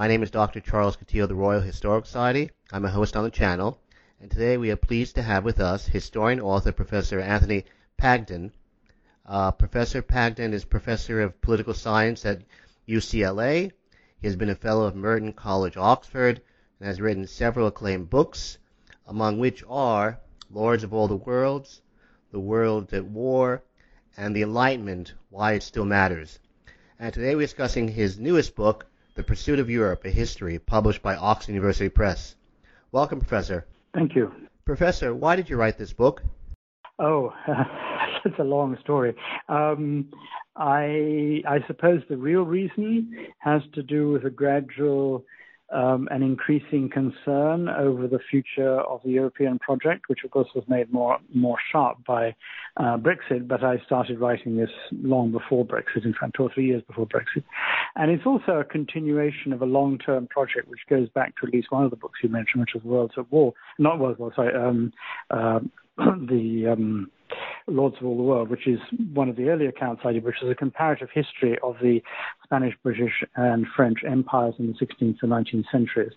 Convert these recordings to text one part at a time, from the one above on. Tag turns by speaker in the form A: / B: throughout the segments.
A: My name is Dr. Charles Coutinho of the Royal Historical Society. I'm a host on the channel, and today we are pleased to have with us historian author Professor Anthony Pagden. Uh, professor Pagden is professor of political science at UCLA. He has been a fellow of Merton College, Oxford, and has written several acclaimed books, among which are Lords of All the Worlds, The World at War, and The Enlightenment: Why It Still Matters. And today we're discussing his newest book, the Pursuit of Europe, A History, published by Oxford University Press. Welcome, Professor.
B: Thank you.
A: Professor, why did you write this book?
B: Oh, it's a long story. Um, I, I suppose the real reason has to do with a gradual um, an increasing concern over the future of the European project, which of course was made more more sharp by uh, Brexit. But I started writing this long before Brexit, in fact, two or three years before Brexit, and it's also a continuation of a long-term project which goes back to at least one of the books you mentioned, which was Worlds at War, not Worlds at War, sorry, um, uh, the um, Lords of All the World, which is one of the early accounts I did, which is a comparative history of the Spanish, British, and French empires in the 16th and 19th centuries.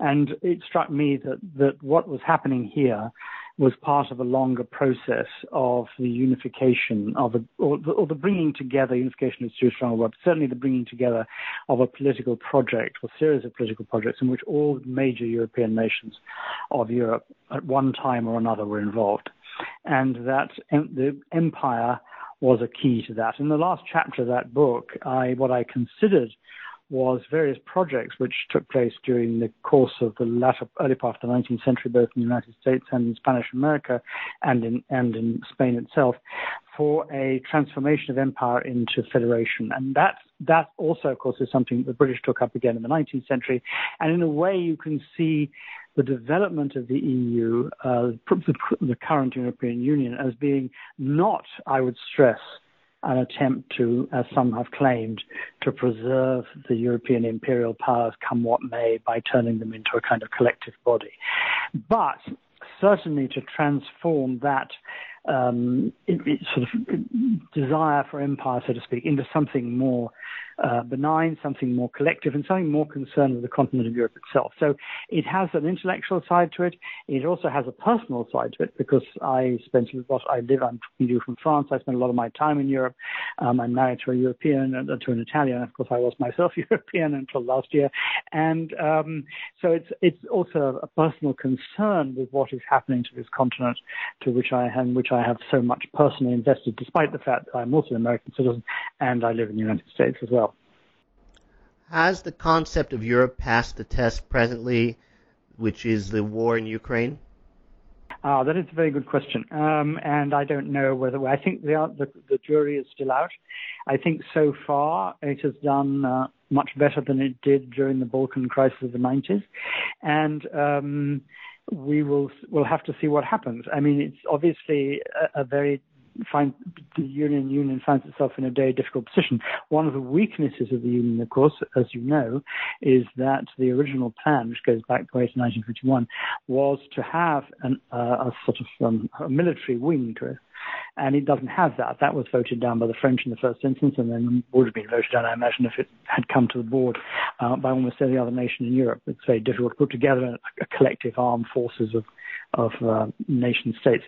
B: And it struck me that, that what was happening here was part of a longer process of the unification of a, or the, or the bringing together, unification is too strong a word, but certainly the bringing together of a political project or series of political projects in which all major European nations of Europe at one time or another were involved and that the empire was a key to that. In the last chapter of that book, I what I considered was various projects which took place during the course of the latter early part of the 19th century, both in the United States and in Spanish America, and in and in Spain itself, for a transformation of empire into federation. And that that also, of course, is something the British took up again in the 19th century. And in a way, you can see the development of the EU, uh, the current European Union, as being not, I would stress, an attempt to, as some have claimed, to preserve the European imperial powers come what may by turning them into a kind of collective body. But certainly to transform that um, sort of desire for empire, so to speak, into something more uh, benign, something more collective, and something more concerned with the continent of Europe itself. So it has an intellectual side to it. It also has a personal side to it because I spent a lot. I live. I'm talking to you from France. I spent a lot of my time in Europe. Um, I'm married to a European and uh, to an Italian. Of course, I was myself European until last year, and um, so it's it's also a personal concern with what is happening to this continent, to which I am, which I have so much personally invested, despite the fact that I'm also an American citizen and I live in the United States as well.
A: Has the concept of Europe passed the test presently, which is the war in Ukraine?
B: Ah, that is a very good question, um, and I don't know whether I think the, the, jury is still out. I think so far it has done uh, much better than it did during the Balkan crisis of the 90s, and um, we will will have to see what happens. I mean, it's obviously a, a very find the European Union finds itself in a very difficult position. One of the weaknesses of the Union, of course, as you know, is that the original plan, which goes back to 1951, was to have an, uh, a sort of um, a military wing to it and it doesn't have that. That was voted down by the French in the first instance, and then would have been voted down, I imagine, if it had come to the board uh, by almost every other nation in Europe. It's very difficult to put together a, a collective armed forces of of uh, nation states.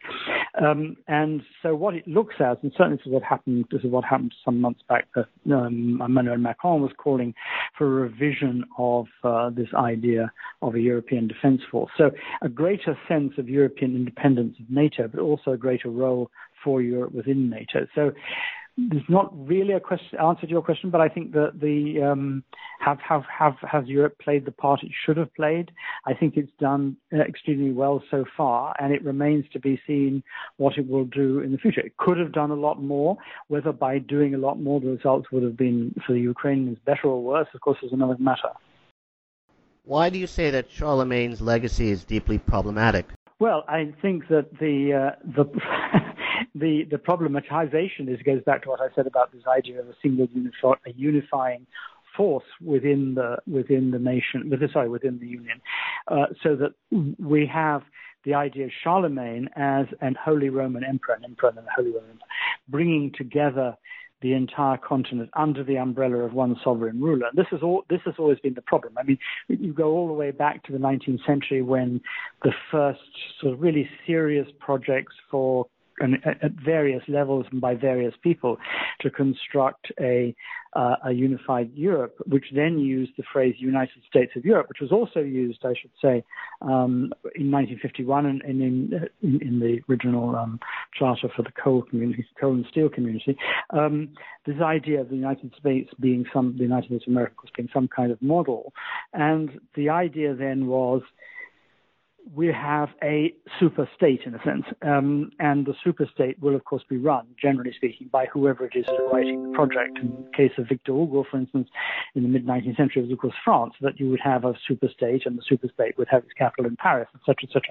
B: Um, and so what it looks at, and certainly this is what happened, this is what happened some months back, that um, Emmanuel Macron was calling for a revision of uh, this idea of a European defense force. So a greater sense of European independence of NATO, but also a greater role for Europe within NATO. So there's not really a question, answer to your question, but I think that the um, have have have has Europe played the part it should have played? I think it's done uh, extremely well so far, and it remains to be seen what it will do in the future. It could have done a lot more. Whether by doing a lot more the results would have been for the Ukrainians better or worse, of course, is another matter.
A: Why do you say that Charlemagne's legacy is deeply problematic?
B: Well, I think that the uh, the the the problematization is goes back to what I said about this idea of a single unifi- a unifying force within the within the nation, sorry, within the union, uh, so that we have the idea of Charlemagne as an Holy Roman Emperor, an emperor and a Holy Roman Emperor, bringing together the entire continent under the umbrella of one sovereign ruler. This has all this has always been the problem. I mean, you go all the way back to the 19th century when the first sort of really serious projects for and at various levels and by various people to construct a, uh, a unified Europe, which then used the phrase United States of Europe, which was also used, I should say, um, in 1951 and, and in, in, in, the original um, charter for the coal community, coal and steel community. Um, this idea of the United States being some, the United States of America, was being some kind of model, and the idea then was we have a super state in a sense, um, and the super state will of course be run, generally speaking, by whoever it is writing the project. In the case of Victor Hugo, for instance, in the mid 19th century, it was of course France that you would have a super state, and the super state would have its capital in Paris, etc., etc.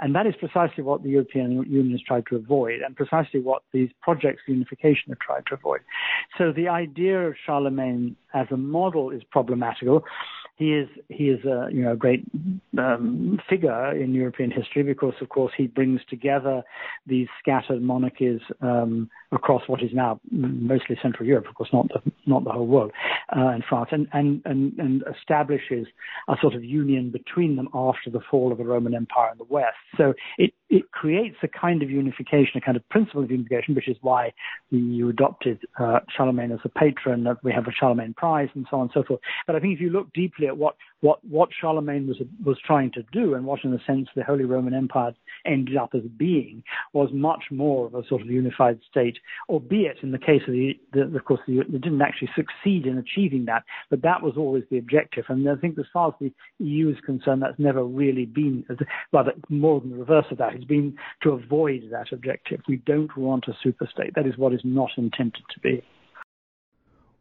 B: And that is precisely what the European Union has tried to avoid, and precisely what these projects of unification have tried to avoid. So the idea of Charlemagne as a model is problematical he is he is a you know a great um, figure in European history because of course he brings together these scattered monarchies um, across what is now mostly Central Europe, of course not the, not the whole world, uh, and France, and, and and and establishes a sort of union between them after the fall of the Roman Empire in the West. So it it creates a kind of unification, a kind of principle of unification, which is why you adopted uh, Charlemagne as a patron. That we have a Charlemagne Prize and so on and so forth. But I think if you look deeply at what what what Charlemagne was was trying to do, and what in a sense the Holy Roman Empire ended up as being, was much more of a sort of unified state. Albeit in the case of the, the of course, the, they didn't actually succeed in achieving that, but that was always the objective. And I think as far as the EU is concerned, that's never really been, rather more than the reverse of that. It's been to avoid that objective. We don't want a super state. That is what is not intended to be.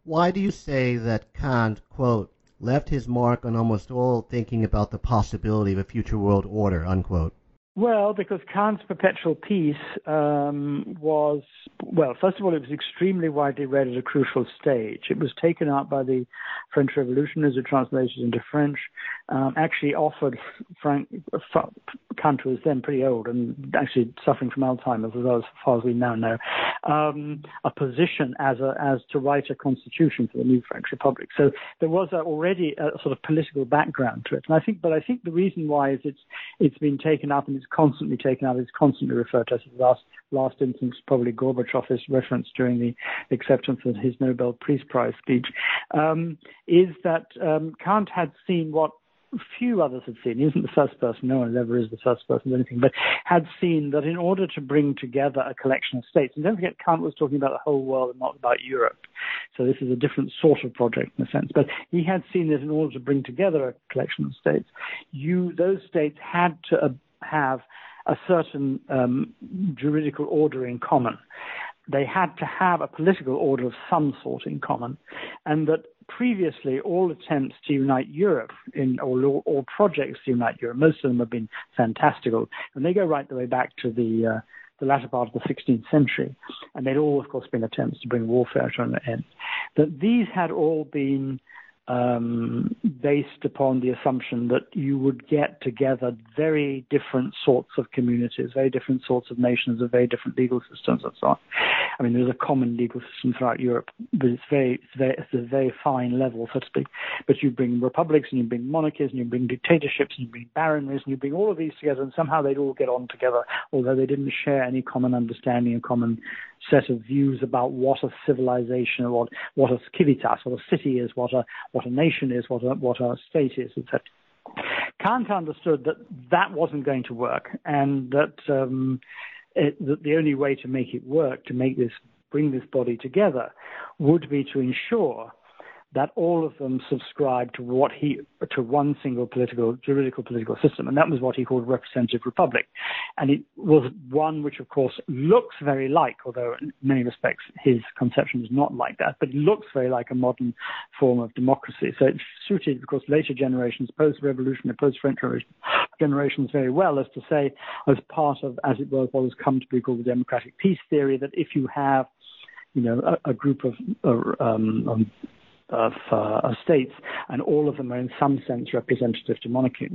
A: Why do you say that Kant, quote, left his mark on almost all thinking about the possibility of a future world order, unquote?
B: Well, because Kant's Perpetual Peace um, was, well, first of all, it was extremely widely read at a crucial stage. It was taken up by the French Revolution as it translated into French, um, actually offered Frank, Kant was then pretty old and actually suffering from Alzheimer's as, well, as far as we now know, um, a position as a, as to write a constitution for the new French Republic. So there was a, already a sort of political background to it, and I think, but I think the reason why is it's it's been taken up and constantly taken out, it's constantly referred to as the last last instance, probably Gorbachev is referenced during the acceptance of his Nobel Peace Prize speech, um, is that um, Kant had seen what few others had seen. He isn't the first person, no one ever is the first person or anything, but had seen that in order to bring together a collection of states, and don't forget Kant was talking about the whole world and not about Europe. So this is a different sort of project in a sense. But he had seen that in order to bring together a collection of states, you those states had to have a certain um, juridical order in common. They had to have a political order of some sort in common, and that previously all attempts to unite Europe in or all projects to unite Europe, most of them have been fantastical, and they go right the way back to the uh, the latter part of the 16th century, and they'd all, of course, been attempts to bring warfare to an end, that these had all been um, based upon the assumption that you would get together very different sorts of communities, very different sorts of nations, with very different legal systems, and so on. I mean, there's a common legal system throughout Europe, but it's very, it's very, it's a very fine level, so to speak. But you bring republics, and you bring monarchies, and you bring dictatorships, and you bring baronries, and you bring all of these together, and somehow they'd all get on together, although they didn't share any common understanding and common set of views about what a civilization, what what a civitas, what a city is, what a what a nation is, what a what a state is, etc. Kant understood that that wasn't going to work, and that, um, it, that the only way to make it work, to make this bring this body together, would be to ensure that all of them subscribed to what he to one single political juridical political system, and that was what he called representative republic. And it was one which, of course, looks very like, although in many respects his conception is not like that, but it looks very like a modern form of democracy. So it suited, of course, later generations, post-revolution and post-French generations very well, as to say, as part of, as it were, what has come to be called the democratic peace theory, that if you have you know, a, a group of uh, um, um, of, uh, of states, and all of them are in some sense representative to monarchy,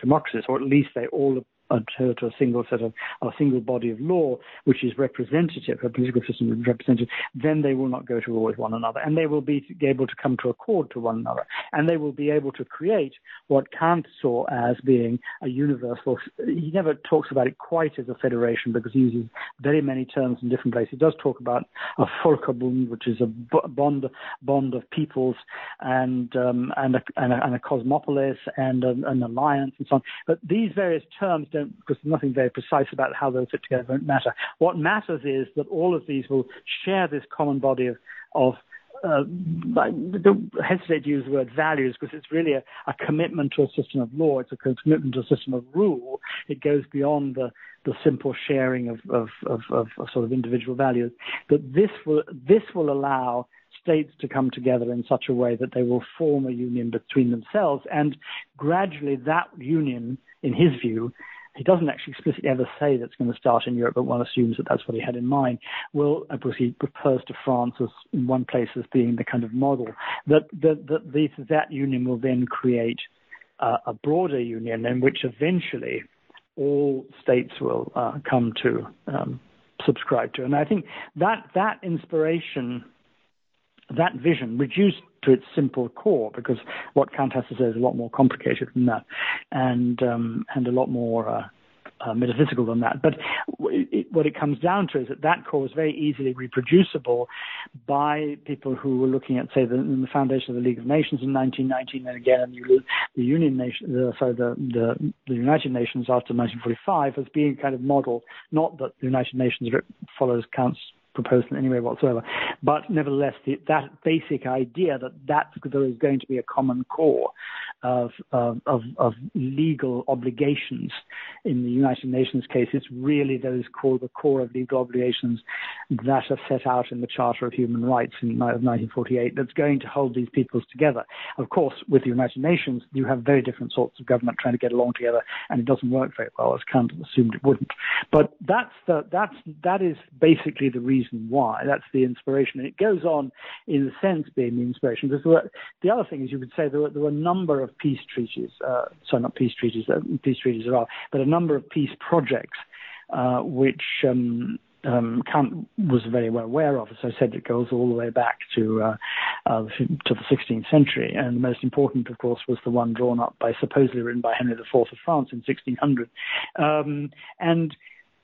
B: democracies, or at least they all adhere to a single set of a single body of law, which is representative, a political system is representative, then they will not go to war with one another, and they will be able to come to accord to one another, and they will be able to create what Kant saw as being a universal. He never talks about it quite as a federation because he uses very many terms in different places. He does talk about a Völkerbund, which is a bond bond of peoples, and um, and, a, and, a, and a cosmopolis and a, an alliance and so on. But these various terms don't, because there's nothing very precise about how those fit together, won't matter. What matters is that all of these will share this common body of, of uh, I don't hesitate to use the word values because it's really a, a, commitment to a system of law. It's a commitment to a system of rule. It goes beyond the, the simple sharing of, of, of, of, sort of individual values. That this will this will allow states to come together in such a way that they will form a union between themselves, and gradually that union, in his view, he doesn't actually explicitly ever say that's going to start in Europe, but one assumes that that's what he had in mind. Will, of course, he refers to France as in one place as being the kind of model that that that, these, that union will then create uh, a broader union in which eventually all states will uh, come to um, subscribe to. And I think that that inspiration that vision reduced to its simple core, because what Kant has to say is a lot more complicated than that, and um, and a lot more uh, uh, metaphysical than that. But it, what it comes down to is that that core is very easily reproducible by people who were looking at, say, the, the foundation of the League of Nations in 1919, and again the, the Union Nation, sorry, the, the, the United Nations after 1945 as being kind of model. Not that the United Nations follows Kant's proposed in any way whatsoever. But nevertheless, the, that basic idea that that there is going to be a common core of, of, of, legal obligations in the United Nations case, it's really those core, the core of legal obligations that are set out in the Charter of Human Rights in, of 1948 that's going to hold these peoples together. Of course, with the United Nations, you have very different sorts of government trying to get along together, and it doesn't work very well, as Kant assumed it wouldn't. But that's the, that's, that is basically the reason why. That's the inspiration. And it goes on, in a sense, being the inspiration. Because the other thing is, you could say there were, there were a number of peace treaties, uh, sorry, not peace treaties, uh, peace treaties are, but a number of peace projects uh, which um, um, Kant was very well aware of. As I said, it goes all the way back to uh, uh, to the 16th century, and the most important, of course, was the one drawn up by supposedly written by Henry IV of France in 1600. Um, and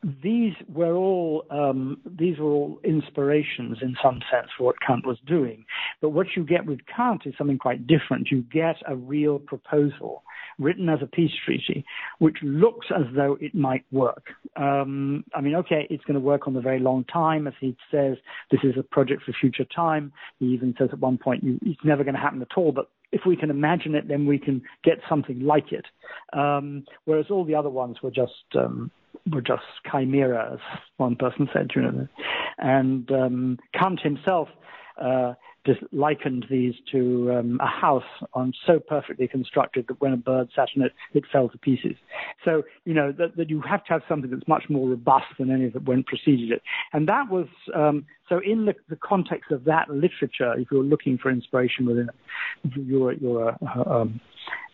B: these were all um, these were all inspirations in some sense for what Kant was doing. But what you get with Kant is something quite different. You get a real proposal written as a peace treaty, which looks as though it might work. Um, I mean, okay, it's going to work on the very long time, as he says. This is a project for future time. He even says at one point, it's never going to happen at all, but if we can imagine it, then we can get something like it. Um, whereas all the other ones were just um, were just chimeras, one person said, you know. And um, Kant himself uh, likened these to um, a house on so perfectly constructed that when a bird sat on it, it fell to pieces. So, you know, that, that you have to have something that's much more robust than any that went preceded it. And that was, um, so in the, the, context of that literature, if you're looking for inspiration within it, you're, you're a, um,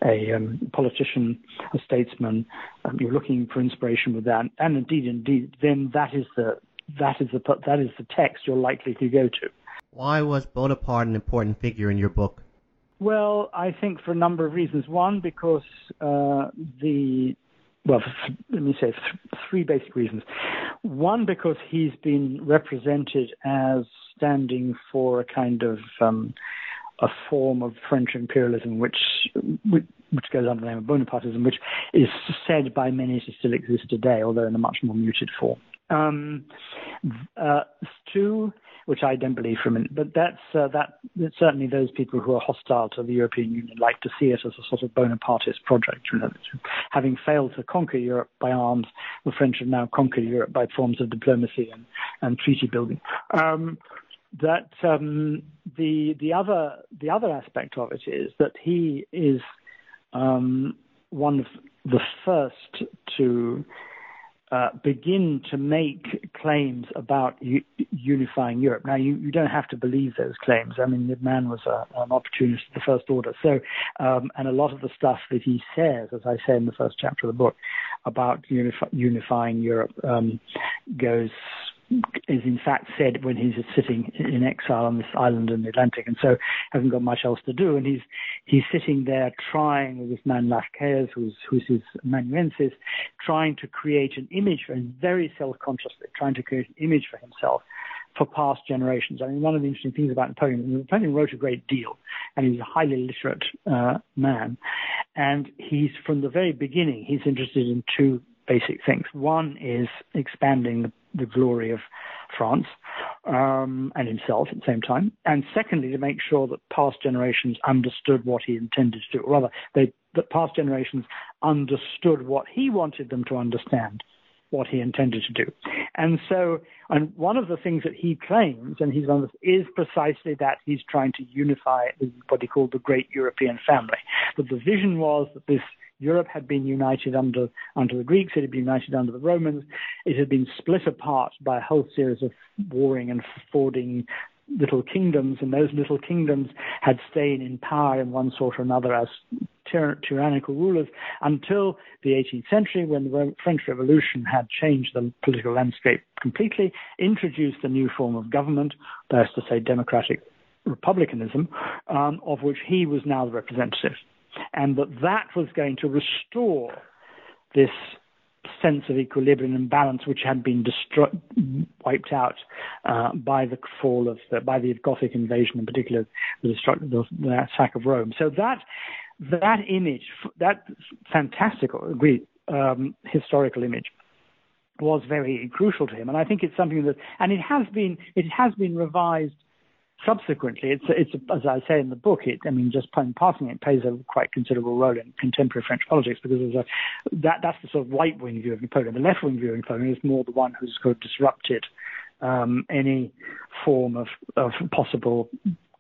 B: a um, politician, a statesman, um, you're looking for inspiration with that, and indeed, indeed, then that is the that is the that is the text you're likely to go to.
A: Why was Bonaparte an important figure in your book?
B: Well, I think for a number of reasons. One, because uh, the well, let me say th- three basic reasons. One, because he's been represented as standing for a kind of um, a form of French imperialism, which which goes under the name of Bonapartism, which is said by many to still exist today, although in a much more muted form. Um, uh, two, which I don't believe for a minute, but that's uh, that. Certainly, those people who are hostile to the European Union like to see it as a sort of Bonapartist project. You know, having failed to conquer Europe by arms, the French have now conquered Europe by forms of diplomacy and, and treaty building. Um, that um, the the other the other aspect of it is that he is um, one of the first to uh, begin to make claims about u- unifying Europe. Now, you, you, don't have to believe those claims. I mean, the man was a, an opportunist of the first order. So, um, and a lot of the stuff that he says, as I say in the first chapter of the book, about unif- unifying Europe um, goes is in fact said when he's sitting in exile on this island in the Atlantic, and so hasn't got much else to do. And he's he's sitting there trying with this man Las Cases, who's who's his amanuensis, trying to create an image, and very self-consciously trying to create an image for himself for past generations. I mean, one of the interesting things about Napoleon, Napoleon wrote a great deal, and he was a highly literate uh, man, and he's from the very beginning he's interested in two basic things. One is expanding the the glory of France um, and himself at the same time. And secondly, to make sure that past generations understood what he intended to do, or rather, they, that past generations understood what he wanted them to understand what he intended to do. And so, and one of the things that he claims, and he's one of the, is precisely that he's trying to unify what he called the great European family. That the vision was that this Europe had been united under, under the Greeks, it had been united under the Romans, it had been split apart by a whole series of warring and fording little kingdoms, and those little kingdoms had stayed in power in one sort or another as tyr- tyrannical rulers until the 18th century, when the French Revolution had changed the political landscape completely, introduced a new form of government, that is to say, democratic republicanism, um, of which he was now the representative and that that was going to restore this sense of equilibrium and balance which had been destroyed, wiped out uh, by the fall of the, by the Gothic invasion, in particular the, the, attack of Rome. So that that image, that fantastical, great um, historical image, was very crucial to him, and I think it's something that, and it has been it has been revised subsequently, it's it's as I say in the book. It I mean, just passing it plays a quite considerable role in contemporary French politics because a, that that's the sort of right wing view of Napoleon. The left wing view of Napoleon is more the one who's sort of disrupted um, any form of, of possible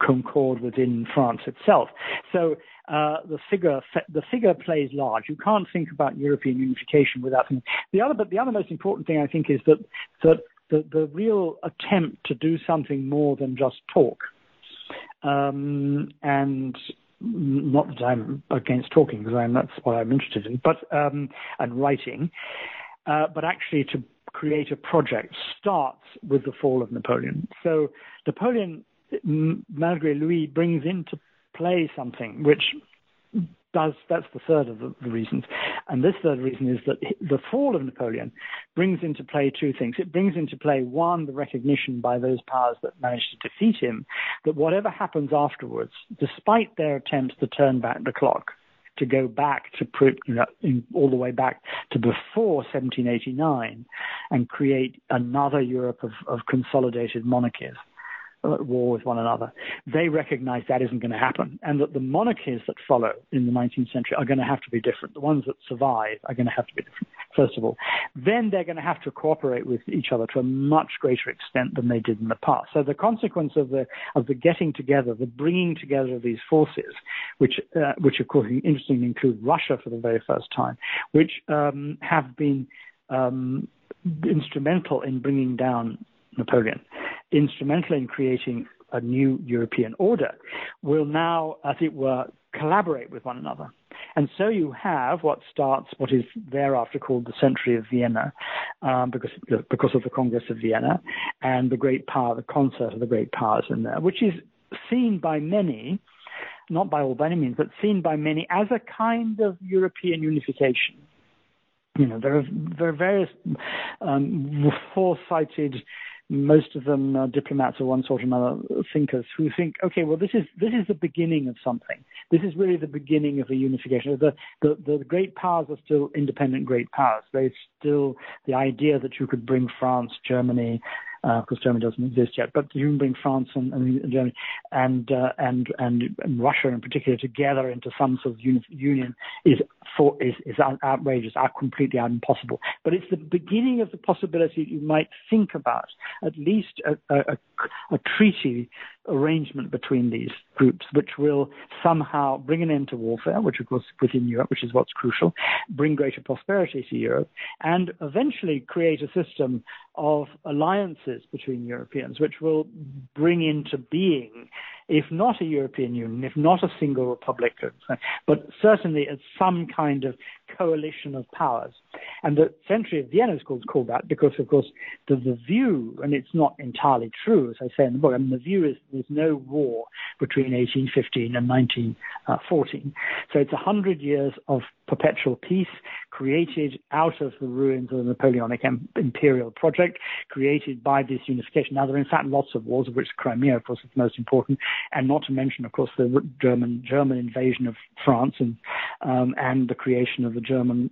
B: concord within France itself. So uh, the figure the figure plays large. You can't think about European unification without thinking. The other, but the other most important thing I think is that that the, the real attempt to do something more than just talk. Um, and not that I'm against talking, because I'm, that's what I'm interested in, but um, and writing, uh, but actually to create a project starts with the fall of Napoleon. So Napoleon, malgré Louis, brings into play something which does that's the third of the, the, reasons. And this third reason is that the fall of Napoleon brings into play two things. It brings into play one, the recognition by those powers that managed to defeat him that whatever happens afterwards, despite their attempts to turn back the clock, to go back to you know, all the way back to before 1789 and create another Europe of, of consolidated monarchies at war with one another. They recognize that isn't going to happen, and that the monarchies that follow in the 19th century are going to have to be different. The ones that survive are going to have to be different, first of all. Then they're going to have to cooperate with each other to a much greater extent than they did in the past. So the consequence of the of the getting together, the bringing together of these forces, which uh, which of course interestingly include Russia for the very first time, which um, have been um, instrumental in bringing down Napoleon, instrumental in creating a new European order, will now, as it were, collaborate with one another. And so you have what starts what is thereafter called the Century of Vienna, um, because because of the Congress of Vienna and the great power, the concert of the great powers in there, which is seen by many, not by all by any means, but seen by many as a kind of European unification you know, there are, there are various um, foresighted, most of them are diplomats of one sort or another thinkers who think, okay, well, this is this is the beginning of something. This is really the beginning of a unification. The the, the great powers are still independent great powers. They still the idea that you could bring France, Germany, uh, because Germany doesn't exist yet. But you can bring France and, and Germany and, uh, and, and and Russia in particular together into some sort of uni- union is for is, is outrageous, completely impossible. But it's the beginning of the possibility that you might think about at least a, a, a treaty arrangement between these groups, which will somehow bring an end to warfare, which of course within Europe, which is what's crucial, bring greater prosperity to Europe, and eventually create a system of alliances between Europeans, which will bring into being if not a European Union, if not a single republic, but certainly as some kind of coalition of powers. And the Century of Vienna is called, called that because, of course, the, the view, and it's not entirely true, as I say in the book, I mean, the view is there's no war between 1815 and 1914. So it's 100 years of perpetual peace created out of the ruins of the Napoleonic imperial project, created by this unification. Now, there are in fact lots of wars, of which Crimea, of course, is the most important, and not to mention, of course, the German German invasion of France and um, and the creation of the German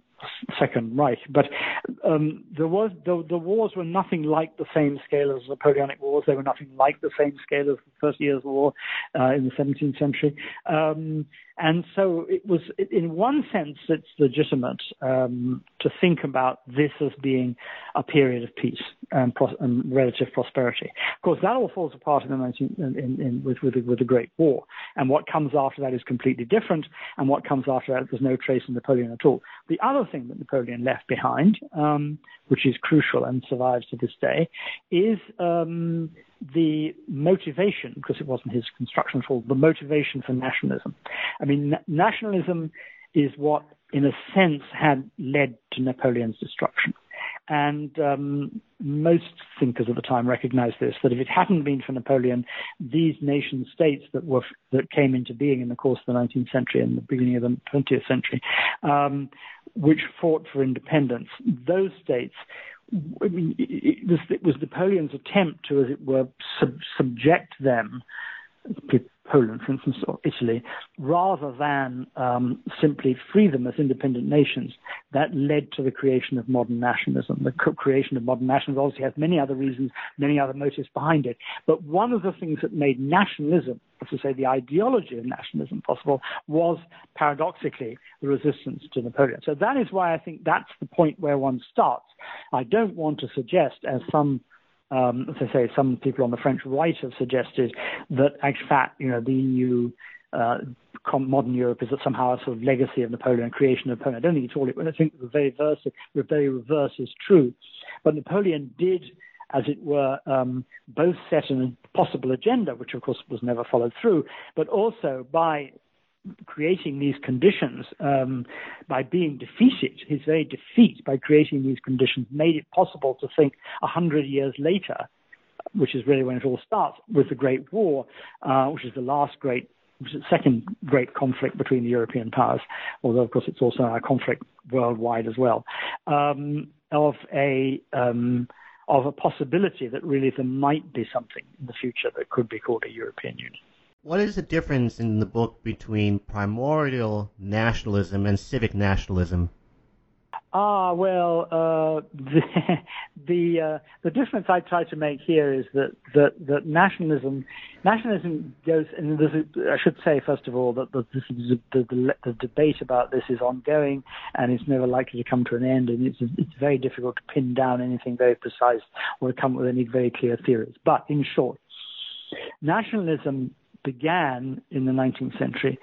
B: Second Reich. But um, there was the, the wars were nothing like the same scale as the Napoleonic Wars. They were nothing like the same scale as the First Years' War uh, in the 17th century. Um, and so it was, in one sense, it's legitimate um, to think about this as being a period of peace and, pros- and relative prosperity. Of course, that all falls apart in the 19, in, in, with, with, the, with the Great War. And what comes after that is completely different. And what comes after that, there's no trace of Napoleon at all. The other thing that Napoleon left behind, um, which is crucial and survives to this day, is um, the motivation, because it wasn't his construction at all, the motivation for nationalism. I mean, na- nationalism is what, in a sense, had led to Napoleon's destruction. And um, most thinkers at the time recognized this, that if it hadn't been for Napoleon, these nation states that were that came into being in the course of the 19th century and the beginning of the 20th century, um, which fought for independence, those states I mean, it was, it was Napoleon's attempt to, as it were, sub- subject them, Poland, for instance, or Italy, rather than um, simply free them as independent nations, that led to the creation of modern nationalism. The creation of modern nationalism obviously has many other reasons, many other motives behind it. But one of the things that made nationalism, as to say, the ideology of nationalism possible, was paradoxically the resistance to Napoleon. So that is why I think that's the point where one starts. I don't want to suggest, as some um, as I say, some people on the French right have suggested that, in fact, you know, the EU, uh, modern Europe is somehow a sort of legacy of Napoleon, creation of Napoleon. I don't think it's all. It I think the very reverse, the very reverse is true. But Napoleon did, as it were, um, both set a possible agenda, which of course was never followed through, but also by creating these conditions um, by being defeated, his very defeat by creating these conditions made it possible to think a hundred years later, which is really when it all starts, with the Great War, uh, which is the last great, second great conflict between the European powers, although of course it's also a conflict worldwide as well, um, of a um, of a possibility that really there might be something in the future that could be called a European Union.
A: What is the difference in the book between primordial nationalism and civic nationalism?
B: Ah, well, uh, the the, uh, the difference I try to make here is that that, that nationalism nationalism goes, and there's a, I should say first of all that the, this is the, the, the debate about this is ongoing and it's never likely to come to an end, and it's it's very difficult to pin down anything very precise or come up with any very clear theories. But in short, nationalism began in the 19th century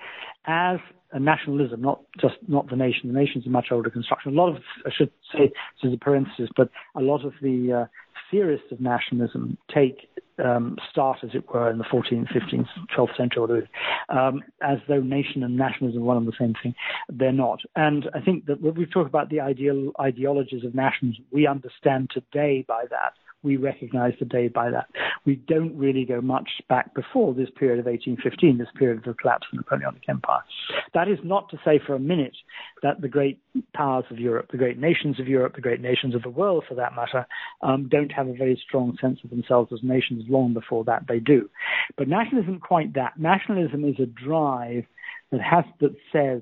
B: as a nationalism, not just not the nation. The nation is a much older construction. A lot of, I should say, this is a parenthesis, but a lot of the uh, theorists of nationalism take um, start, as it were, in the 14th, 15th, 12th century, um, as though nation and nationalism are one and the same thing. They're not. And I think that when we talk about the ideal ideologies of nationalism, we understand today by that we recognize the day by that. We don't really go much back before this period of 1815, this period of the collapse of the Napoleonic Empire. That is not to say for a minute that the great powers of Europe, the great nations of Europe, the great nations of the world for that matter, um, don't have a very strong sense of themselves as nations long before that they do. But nationalism quite that. Nationalism is a drive that has that says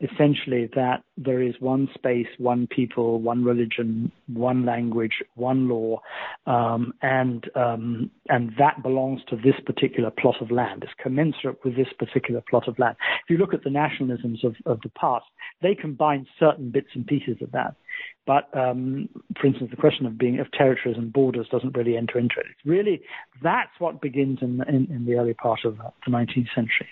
B: essentially that there is one space, one people, one religion, one language, one law, um, and um, and that belongs to this particular plot of land. It's commensurate with this particular plot of land. If you look at the nationalisms of, of the past, they combine certain bits and pieces of that. But um, for instance, the question of being of territories and borders doesn't really enter into it. It's really that's what begins in, in, in the early part of the 19th century.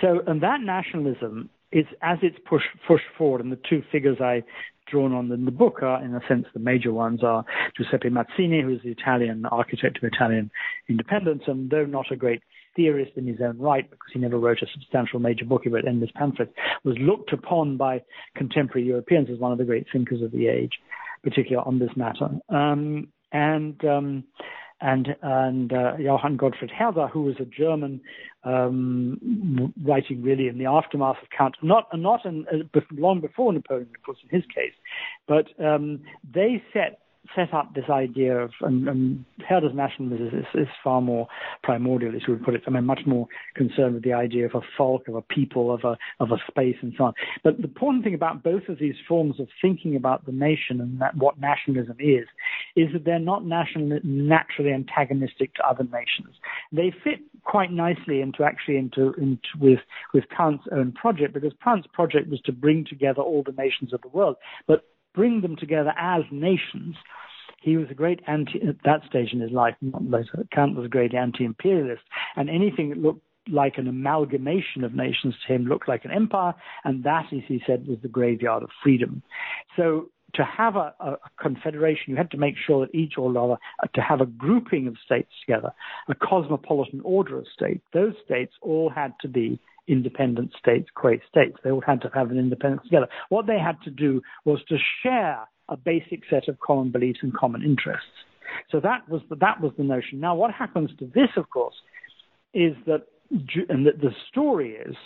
B: So, and that nationalism it's as it's pushed pushed forward, and the two figures I drawn on in the book are, in a sense, the major ones are Giuseppe Mazzini, who is the Italian architect of Italian independence, and though not a great theorist in his own right, because he never wrote a substantial major book, he wrote endless pamphlets, was looked upon by contemporary Europeans as one of the great thinkers of the age, particularly on this matter. Um, and um, and and uh, Johann Gottfried Herder, who was a German um, writing really in the aftermath of Kant, not not in, uh, long before Napoleon, of course, in his case, but um, they set set up this idea of, and, and Herder's nationalism is, is, far more primordial, as we would put it. I mean, much more concerned with the idea of a folk, of a people, of a of a space, and so on. But the important thing about both of these forms of thinking about the nation and that, what nationalism is, is that they're not national, naturally antagonistic to other nations. They fit quite nicely into actually into, into with with Kant's own project because Kant's project was to bring together all the nations of the world, but bring them together as nations. He was a great anti at that stage in his life. Later, Kant was a great anti-imperialist, and anything that looked like an amalgamation of nations to him looked like an empire, and that, as he said, was the graveyard of freedom. So to have a, a, confederation, you had to make sure that each, or rather, uh, to have a grouping of states together, a cosmopolitan order of states. Those states all had to be independent states, great states. They all had to have an independence together. What they had to do was to share a basic set of common beliefs and common interests. So that was the, that was the notion. Now, what happens to this, of course, is that and that the story is,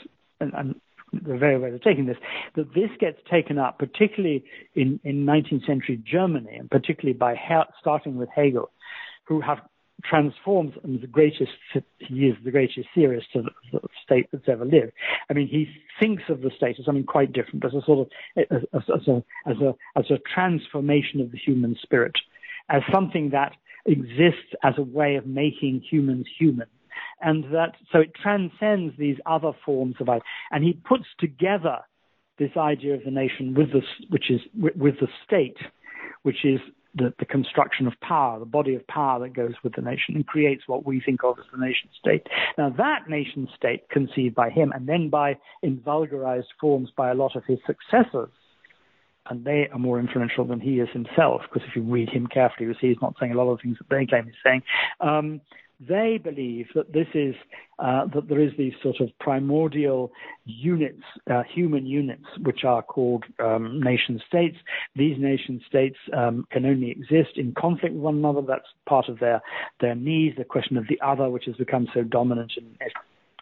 B: and, and the very way of taking this, that this gets taken up, particularly in, in 19th century Germany, and particularly by starting with Hegel, who have transformed and the greatest he is the greatest theorist of the state that's ever lived. I mean, he thinks of the state as something quite different, as a sort of as, as a as a as a transformation of the human spirit, as something that exists as a way of making humans human and that so it transcends these other forms of and he puts together this idea of the nation with the which is with the state which is the, the construction of power, the body of power that goes with the nation and creates what we think of as the nation state. Now, that nation state, conceived by him and then by, in vulgarized forms, by a lot of his successors, and they are more influential than he is himself, because if you read him carefully, you see he's not saying a lot of the things that they claim he's saying. Um, they believe that this is uh, that there is these sort of primordial units, uh, human units, which are called um, nation states. These nation states um, can only exist in conflict with one another. That's part of their their need. The question of the other, which has become so dominant in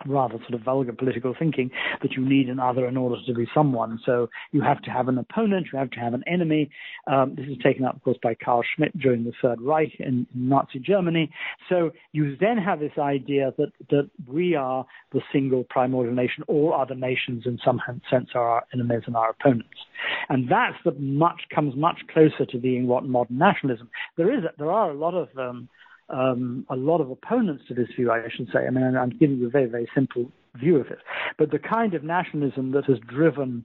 B: rather sort of vulgar political thinking that you need another in order to be someone. So you have to have an opponent, you have to have an enemy. Um, this is taken up, of course, by Carl Schmitt during the Third Reich in, Nazi Germany. So you then have this idea that, that we are the single primordial nation. All other nations, in some sense, are our enemies and our opponents. And that's the much comes much closer to being what modern nationalism. There is there are a lot of um, um, a lot of opponents to this view, I should say. I mean, I'm giving you a very, very simple view of it. But the kind of nationalism that has driven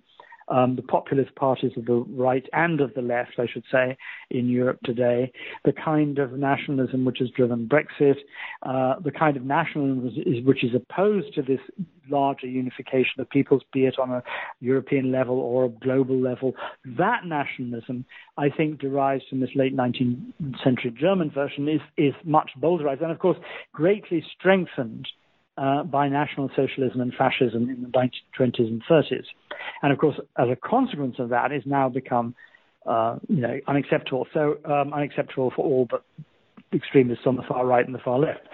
B: um, the populist parties of the right and of the left, I should say, in Europe today, the kind of nationalism which has driven Brexit, uh, the kind of nationalism is, which is opposed to this larger unification of peoples, be it on a European level or a global level. That nationalism, I think, derives from this late 19th century German version, is, is much bowdlerized and, of course, greatly strengthened uh, by National Socialism and fascism in the 1920s and 30s. And of course, as a consequence of that, it's now become uh, you know, unacceptable. So um, unacceptable for all but extremists on the far right and the far left.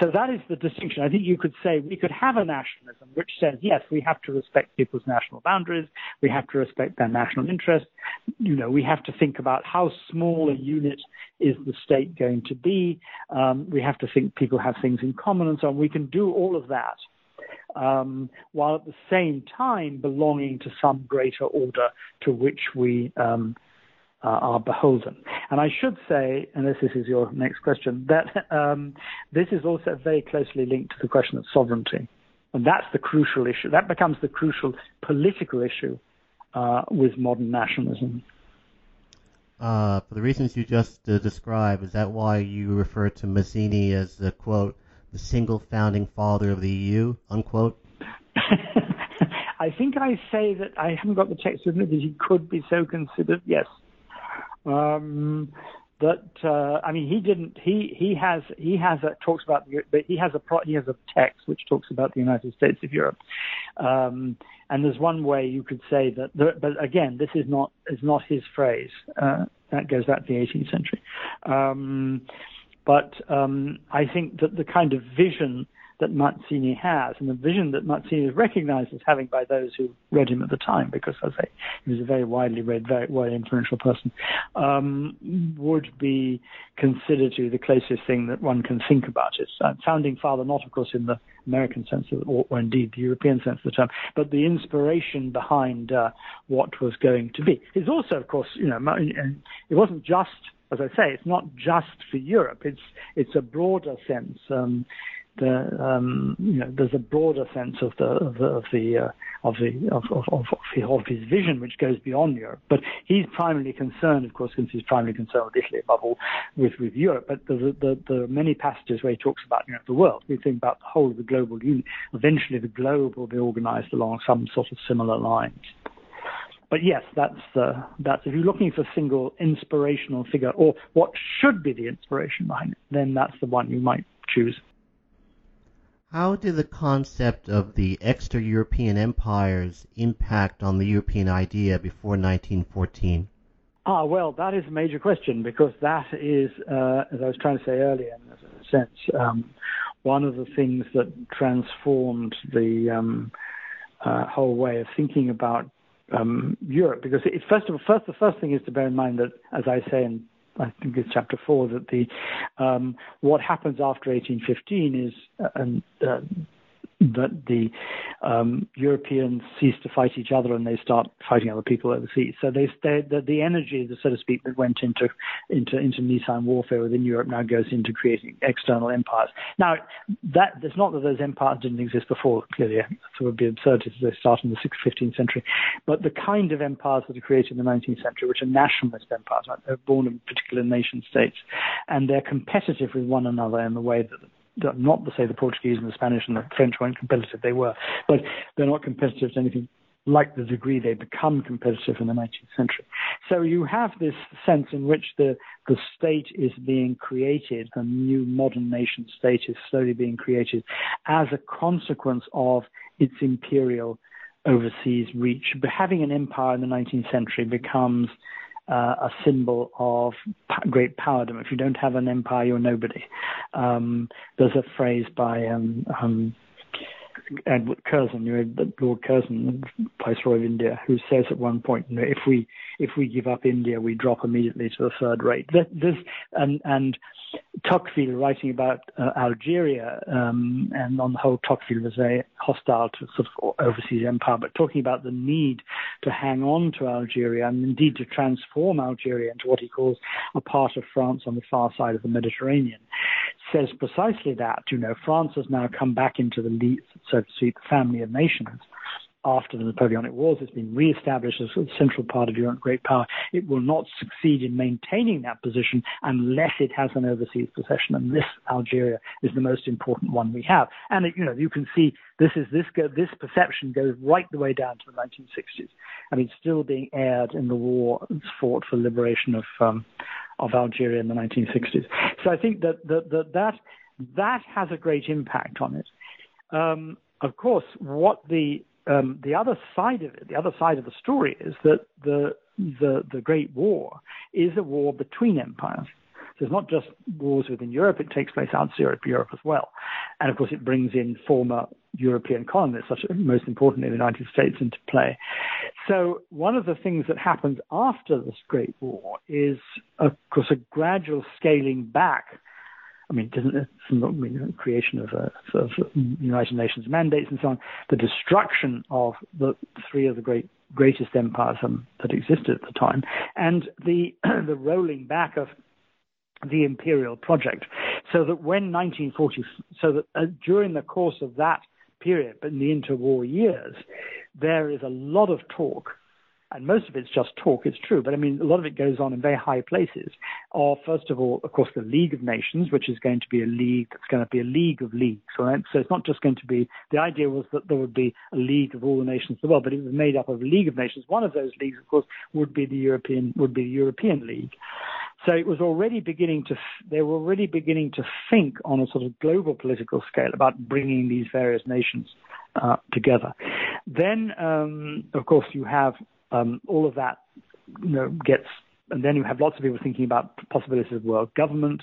B: So that is the distinction. I think you could say we could have a nationalism which says, yes, we have to respect people's national boundaries, we have to respect their national interests. You know, we have to think about how small a unit is the state going to be. Um, we have to think people have things in common and so on. We can do all of that. Um, while at the same time belonging to some greater order to which we um, uh, are beholden. And I should say, and this is your next question, that um, this is also very closely linked to the question of sovereignty. And that's the crucial issue. That becomes the crucial political issue uh, with modern nationalism.
A: Uh, for the reasons you just uh, described, is that why you refer to Mazzini as the quote, the single founding father of the EU, unquote?
B: I think I say that I haven't got the text with me, but he could be so considered. Yes, um, that uh, I mean, he didn't. He he has he has a, talks about the, he has a pro, he has a text which talks about the United States of Europe, um, and there's one way you could say that. There, but again, this is not is not his phrase. Uh, that goes back to the 18th century. Um, but um, I think that the kind of vision that Mazzini has, and the vision that Mazzini is recognized as having by those who read him at the time, because as I say, he was a very widely read, very influential person, um, would be considered to be the closest thing that one can think about it. Uh, founding father, not of course in the American sense, of, or, or, indeed the European sense of the term, but the inspiration behind uh, what was going to be. Is also, of course, you know, it wasn't just as I say, it's not just for Europe. It's it's a broader sense. Um, the um, you know there's a broader sense of the of the of the uh, of the of, of, of, his vision which goes beyond Europe. But he's primarily concerned, of course, since he's primarily concerned with Italy above all, with with Europe. But the the, the many passages where he talks about you know the world. We think about the whole of the global unit. Eventually, the globe will be organised along some sort of similar lines. But yes, that's uh, that's if you're looking for a single inspirational figure or what should be the inspiration behind it, then that's the one you might choose.
A: How did the concept of the extra European empires impact on the European idea before 1914?
B: Ah, well, that is a major question because that is, uh, as I was trying to say earlier, in a sense, um, one of the things that transformed the um, uh, whole way of thinking about um, Europe. Because it, first of all, first the first thing is to bear in mind that, as I say in I think it's chapter four that the um, what happens after 1815 is uh, uh, that the um, Europeans cease to fight each other and they start fighting other people overseas. So they, they the, the energy, so to speak, that went into into internecine warfare within Europe now goes into creating external empires. Now, that it's not that those empires didn't exist before. Clearly, it would be absurd if they start in the 15th century. But the kind of empires that are created in the 19th century, which are nationalist empires, right? they're born in particular nation states, and they're competitive with one another in the way that not to say the Portuguese and the Spanish and the French weren't competitive, they were, but they're not competitive to anything like the degree they become competitive in the 19th century. So you have this sense in which the, the state is being created, a new modern nation state is slowly being created as a consequence of its imperial overseas reach. But having an empire in the 19th century becomes uh, a symbol of great powerdom. If you don't have an empire, you're nobody. Um, there's a phrase by um, um, Edward Curzon, you know, Lord Curzon, Viceroy of India, who says at one point, you know, if we if we give up India, we drop immediately to the third rate. This and and Tocqueville writing about uh, Algeria, um, and on the whole, Tocqueville was very hostile to sort of overseas empire, but talking about the need to hang on to Algeria and indeed to transform Algeria into what he calls a part of France on the far side of the Mediterranean, says precisely that. You know, France has now come back into the, lead, so to the family of nations after the Napoleonic Wars. It's been re-established as a central part of Europe's great power. It will not succeed in maintaining that position unless it has an overseas possession, and this Algeria is the most important one we have. And it, you know, you can see this is this go, this perception goes right the way down to the 1960s. I mean, still being aired in the war fought for liberation of um, of Algeria in the 1960s. So I think that that that that, that has a great impact on it. Um, of course, what the um, the other side of it, the other side of the story is that the, the, the Great War is a war between empires. So it's not just wars within Europe, it takes place outside Europe, Europe as well. And of course, it brings in former European colonists, such as most importantly the United States, into play. So one of the things that happens after this Great War is, of course, a gradual scaling back I mean, doesn't creation of, a, of United Nations mandates and so on, the destruction of the three of the great greatest empires um, that existed at the time, and the the rolling back of the imperial project, so that when 1940, so that uh, during the course of that period, but in the interwar years, there is a lot of talk and most of it's just talk, it's true, but I mean, a lot of it goes on in very high places. Or, first of all, of course, the League of Nations, which is going to be a league that's going to be a league of leagues. Right? So it's not just going to be, the idea was that there would be a league of all the nations of the world, but it was made up of a League of Nations. One of those leagues, of course, would be the European, would be the European League. So it was already beginning to, they were already beginning to think on a sort of global political scale about bringing these various nations uh, together. Then, um, of course, you have um, all of that you know, gets and then you have lots of people thinking about possibilities of world government.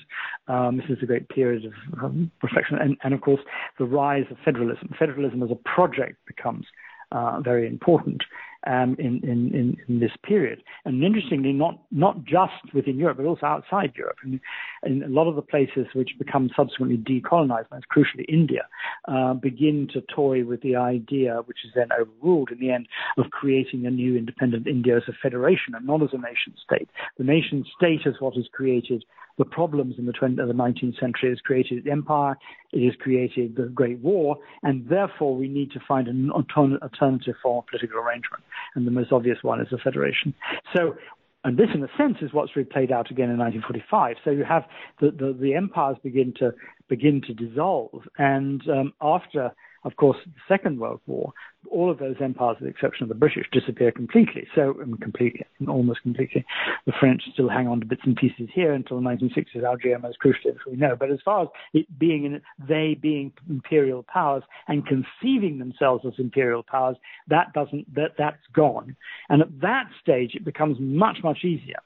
B: Um, this is a great period of um, reflection, and, and, of course, the rise of federalism. Federalism as a project becomes uh, very important um, in, in, in, this period. And interestingly, not, not just within Europe, but also outside Europe. And a lot of the places which become subsequently decolonized, most crucially India, uh, begin to toy with the idea, which is then overruled in the end, of creating a new independent India as a federation and not as a nation state. The nation state is what has created the problems in the, 20, the 19th century has created the empire, it has created the Great War, and therefore we need to find an alternative form of political arrangement. And the most obvious one is the federation. So and this, in a sense, is what's replayed out again in 1945. So you have the, the, the empires begin to begin to dissolve, and um, after of course, the Second World War, all of those empires, with the exception of the British, disappear completely. So, um, completely, almost completely. The French still hang on to bits and pieces here until the 1960s, Algeria most crucially, as we know. But as far as it being in, they being imperial powers and conceiving themselves as imperial powers, that doesn't, that, that's gone. And at that stage, it becomes much, much easier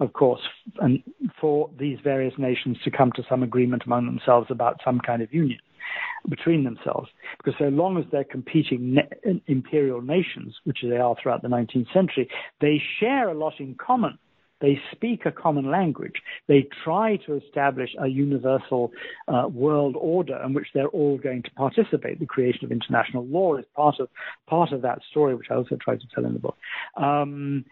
B: of course, and for these various nations to come to some agreement among themselves about some kind of union between themselves. Because so long as they're competing ne- imperial nations, which they are throughout the 19th century, they share a lot in common. They speak a common language. They try to establish a universal uh, world order in which they're all going to participate. The creation of international law is part of part of that story, which I also try to tell in the book. Um,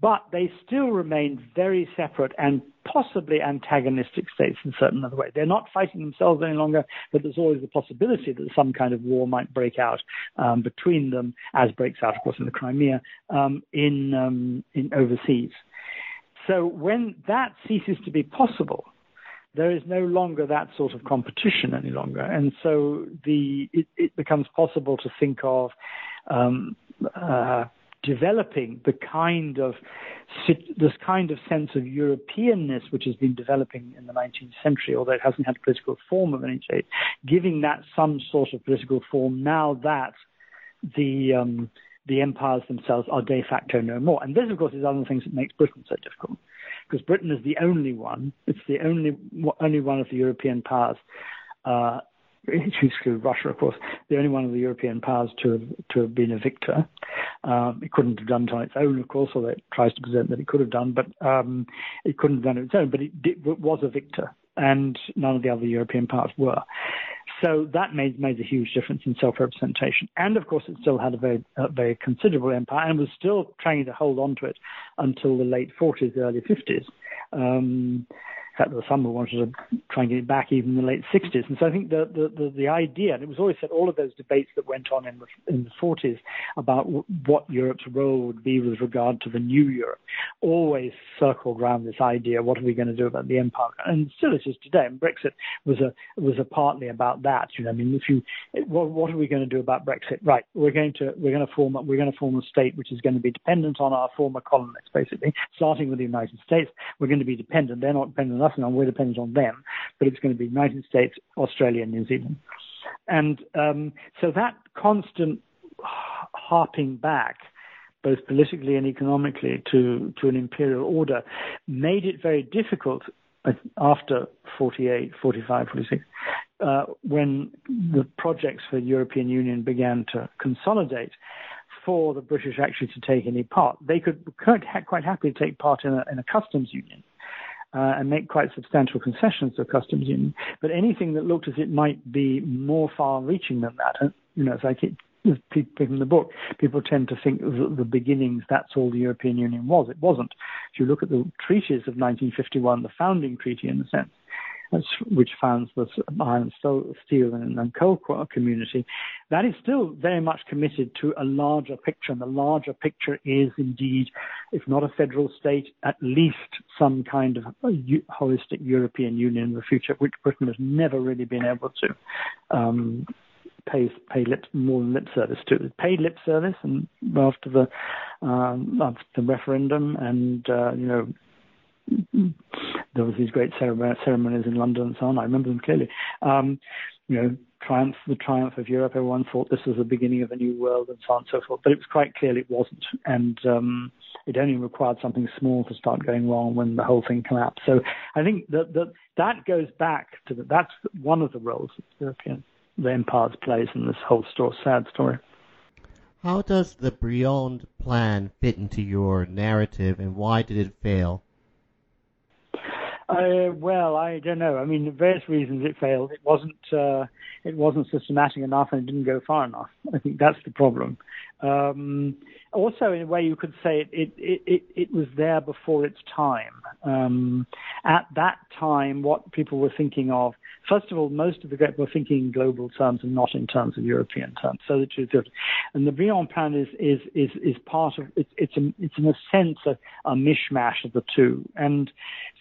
B: but they still remain very separate and possibly antagonistic states in certain other way. They're not fighting themselves any longer, but there's always the possibility that some kind of war might break out um, between them, as breaks out, of course, in the Crimea, um, in um, in overseas. So when that ceases to be possible, there is no longer that sort of competition any longer, and so the it, it becomes possible to think of um, uh, developing the kind of this kind of sense of Europeanness which has been developing in the 19th century, although it hasn't had a political form of any shape, giving that some sort of political form now that the um, the empires themselves are de facto no more. And this, of course, is one of the things that makes Britain so difficult, because Britain is the only one. It's the only only one of the European powers uh, exclude Russia, of course, the only one of the European powers to have, to have been a victor. Um, it couldn't have done it on its own, of course, although it tries to present that it could have done, but um, it couldn't have done it on its own. But it, did, it was a victor, and none of the other European powers were. So that made made a huge difference in self-representation, and of course, it still had a very a very considerable empire, and was still trying to hold on to it until the late 40s, early 50s. Um, fact, were some who wanted to try and get it back even in the late 60s. And so I think the, the, the, the idea, and it was always said, all of those debates that went on in the, in the 40s about w- what Europe's role would be with regard to the new Europe, always circled around this idea, what are we going to do about the empire? And still it is today. And Brexit was a, was a partly about that. You know, I mean, if you, what, what are we going to do about Brexit? Right. We're going to, we're going to form, we're going to form a state which is going to be dependent on our former colonies, basically, starting with the United States. We're going to be dependent. They're not dependent on us and we're dependent on them, but it's going to be United States, Australia, and New Zealand. And um, so that constant harping back, both politically and economically, to, to an imperial order made it very difficult after 48, 45, 46, uh, when the projects for the European Union began to consolidate, for the British actually to take any part. They could quite, quite happily take part in a, in a customs union, uh, and make quite substantial concessions to the customs union. But anything that looked as it might be more far-reaching than that, and, you know, as I keep in the book, people tend to think that the beginnings, that's all the European Union was. It wasn't. If you look at the treaties of 1951, the founding treaty in a sense, which founds the iron, steel, and, coal community, that is still very much committed to a larger picture. And the larger picture is indeed, if not a federal state, at least some kind of holistic European Union in the future, which Britain has never really been able to. Um, pay pay lip more than lip service to. It paid lip service, and after the um, after the referendum, and uh, you know there was these great ceremonies in London and so on. I remember them clearly. Um, you know, triumph, the triumph of Europe. Everyone thought this was the beginning of a new world and so on and so forth. But it was quite clear it wasn't, and um, it only required something small to start going wrong when the whole thing collapsed. So I think that that that goes back to the, that's one of the roles that European the empires plays in this whole story, sad story.
A: How does the Briand plan fit into your narrative, and why did it fail?
B: Uh, well, I don't know. I mean, various reasons it failed. It wasn't uh, it wasn't systematic enough, and it didn't go far enough. I think that's the problem. Um, also, in a way, you could say it it, it, it, was there before its time. Um, at that time, what people were thinking of First of all, most of the great were thinking in global terms and not in terms of European terms. So the truth is, and the Briand Plan is is is, is part of it's it's a, it's in a sense a, a mishmash of the two, and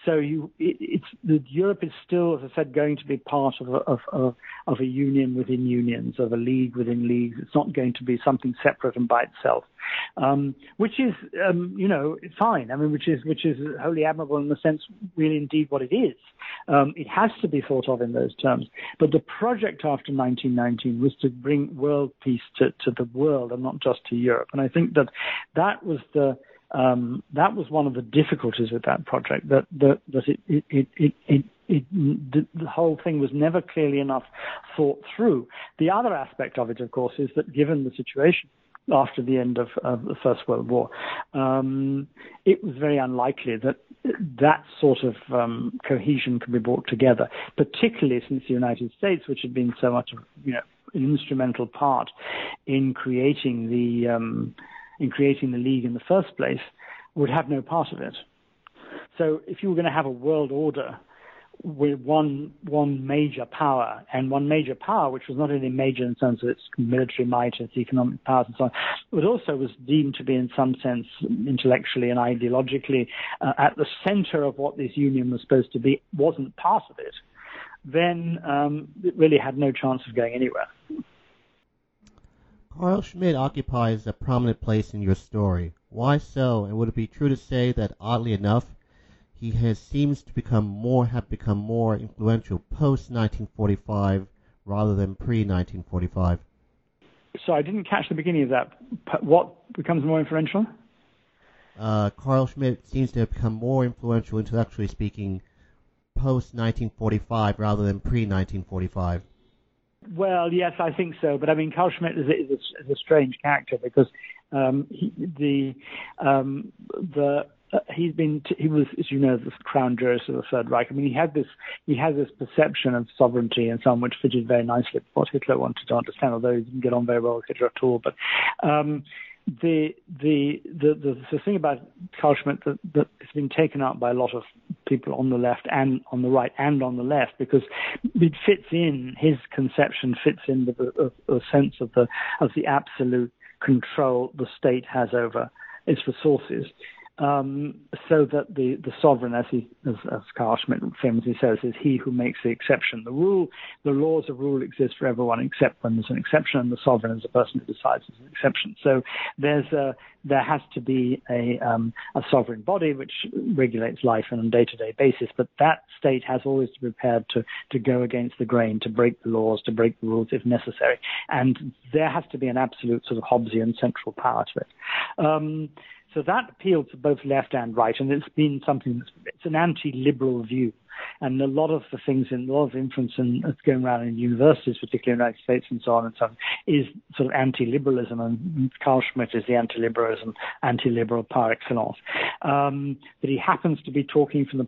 B: so you it, it's the, Europe is still, as I said, going to be part of a, of, of of a union within unions, of a league within leagues. It's not going to be something separate and by itself, um, which is um, you know fine. I mean, which is which is wholly admirable in the sense, really indeed what it is. Um, it has to be thought of in those terms. But the project after 1919 was to bring world peace to, to the world and not just to Europe. And I think that that was the um, that was one of the difficulties with that project. That that, that it, it, it, it, it the, whole thing was never clearly enough thought through. The other aspect of it, of course, is that given the situation after the end of, of the First World War, um, it was very unlikely that that sort of um, cohesion could be brought together, particularly since the United States, which had been so much, you know, an instrumental part in creating the um, in creating the league in the first place, would have no part of it. So, if you were going to have a world order with one one major power and one major power, which was not only major in terms of its military might, its economic powers, and so on, but also was deemed to be, in some sense, intellectually and ideologically uh, at the center of what this union was supposed to be, wasn't part of it. Then um, it really had no chance of going anywhere.
A: Carl Schmitt occupies a prominent place in your story. Why so? And would it be true to say that, oddly enough, he has seems to become more have become more influential post 1945 rather than pre 1945.
B: So I didn't catch the beginning of that. What becomes more influential?
A: Uh, Carl Schmitt seems to have become more influential, intellectually speaking, post 1945 rather than pre 1945.
B: Well, yes, I think so. But I mean, Carl Schmitt is a, is a, is a strange character because um, he, the um, the uh, he's been t- he was as you know the crown jurist of the Third Reich. I mean he had this he has this perception of sovereignty and so on which fitted very nicely with what Hitler wanted to understand, although he didn't get on very well with Hitler at all. But um, the, the the the the thing about Carl Schmitt that, that has been taken up by a lot of people on the left and on the right and on the left because it fits in his conception fits in with a, a, a sense of the of the absolute control the state has over its resources um, so that the, the sovereign, as, he, as, as Carl Schmitt famously says, is he who makes the exception. The rule, the laws of rule exist for everyone except when there's an exception, and the sovereign is the person who decides there's an exception. So there's a, there has to be a, um, a sovereign body which regulates life on a day-to-day basis, but that state has always to be prepared to, to go against the grain, to break the laws, to break the rules if necessary. And there has to be an absolute sort of Hobbesian central power to it. Um, so that appealed to both left and right, and it's been something that's it's an anti-liberal view and a lot of the things in a lot of influence in, that's going around in universities, particularly in the United States and so on and so on, is sort of anti-liberalism, and Carl Schmitt is the anti-liberalism, anti-liberal par excellence. Um, but he happens to be talking from the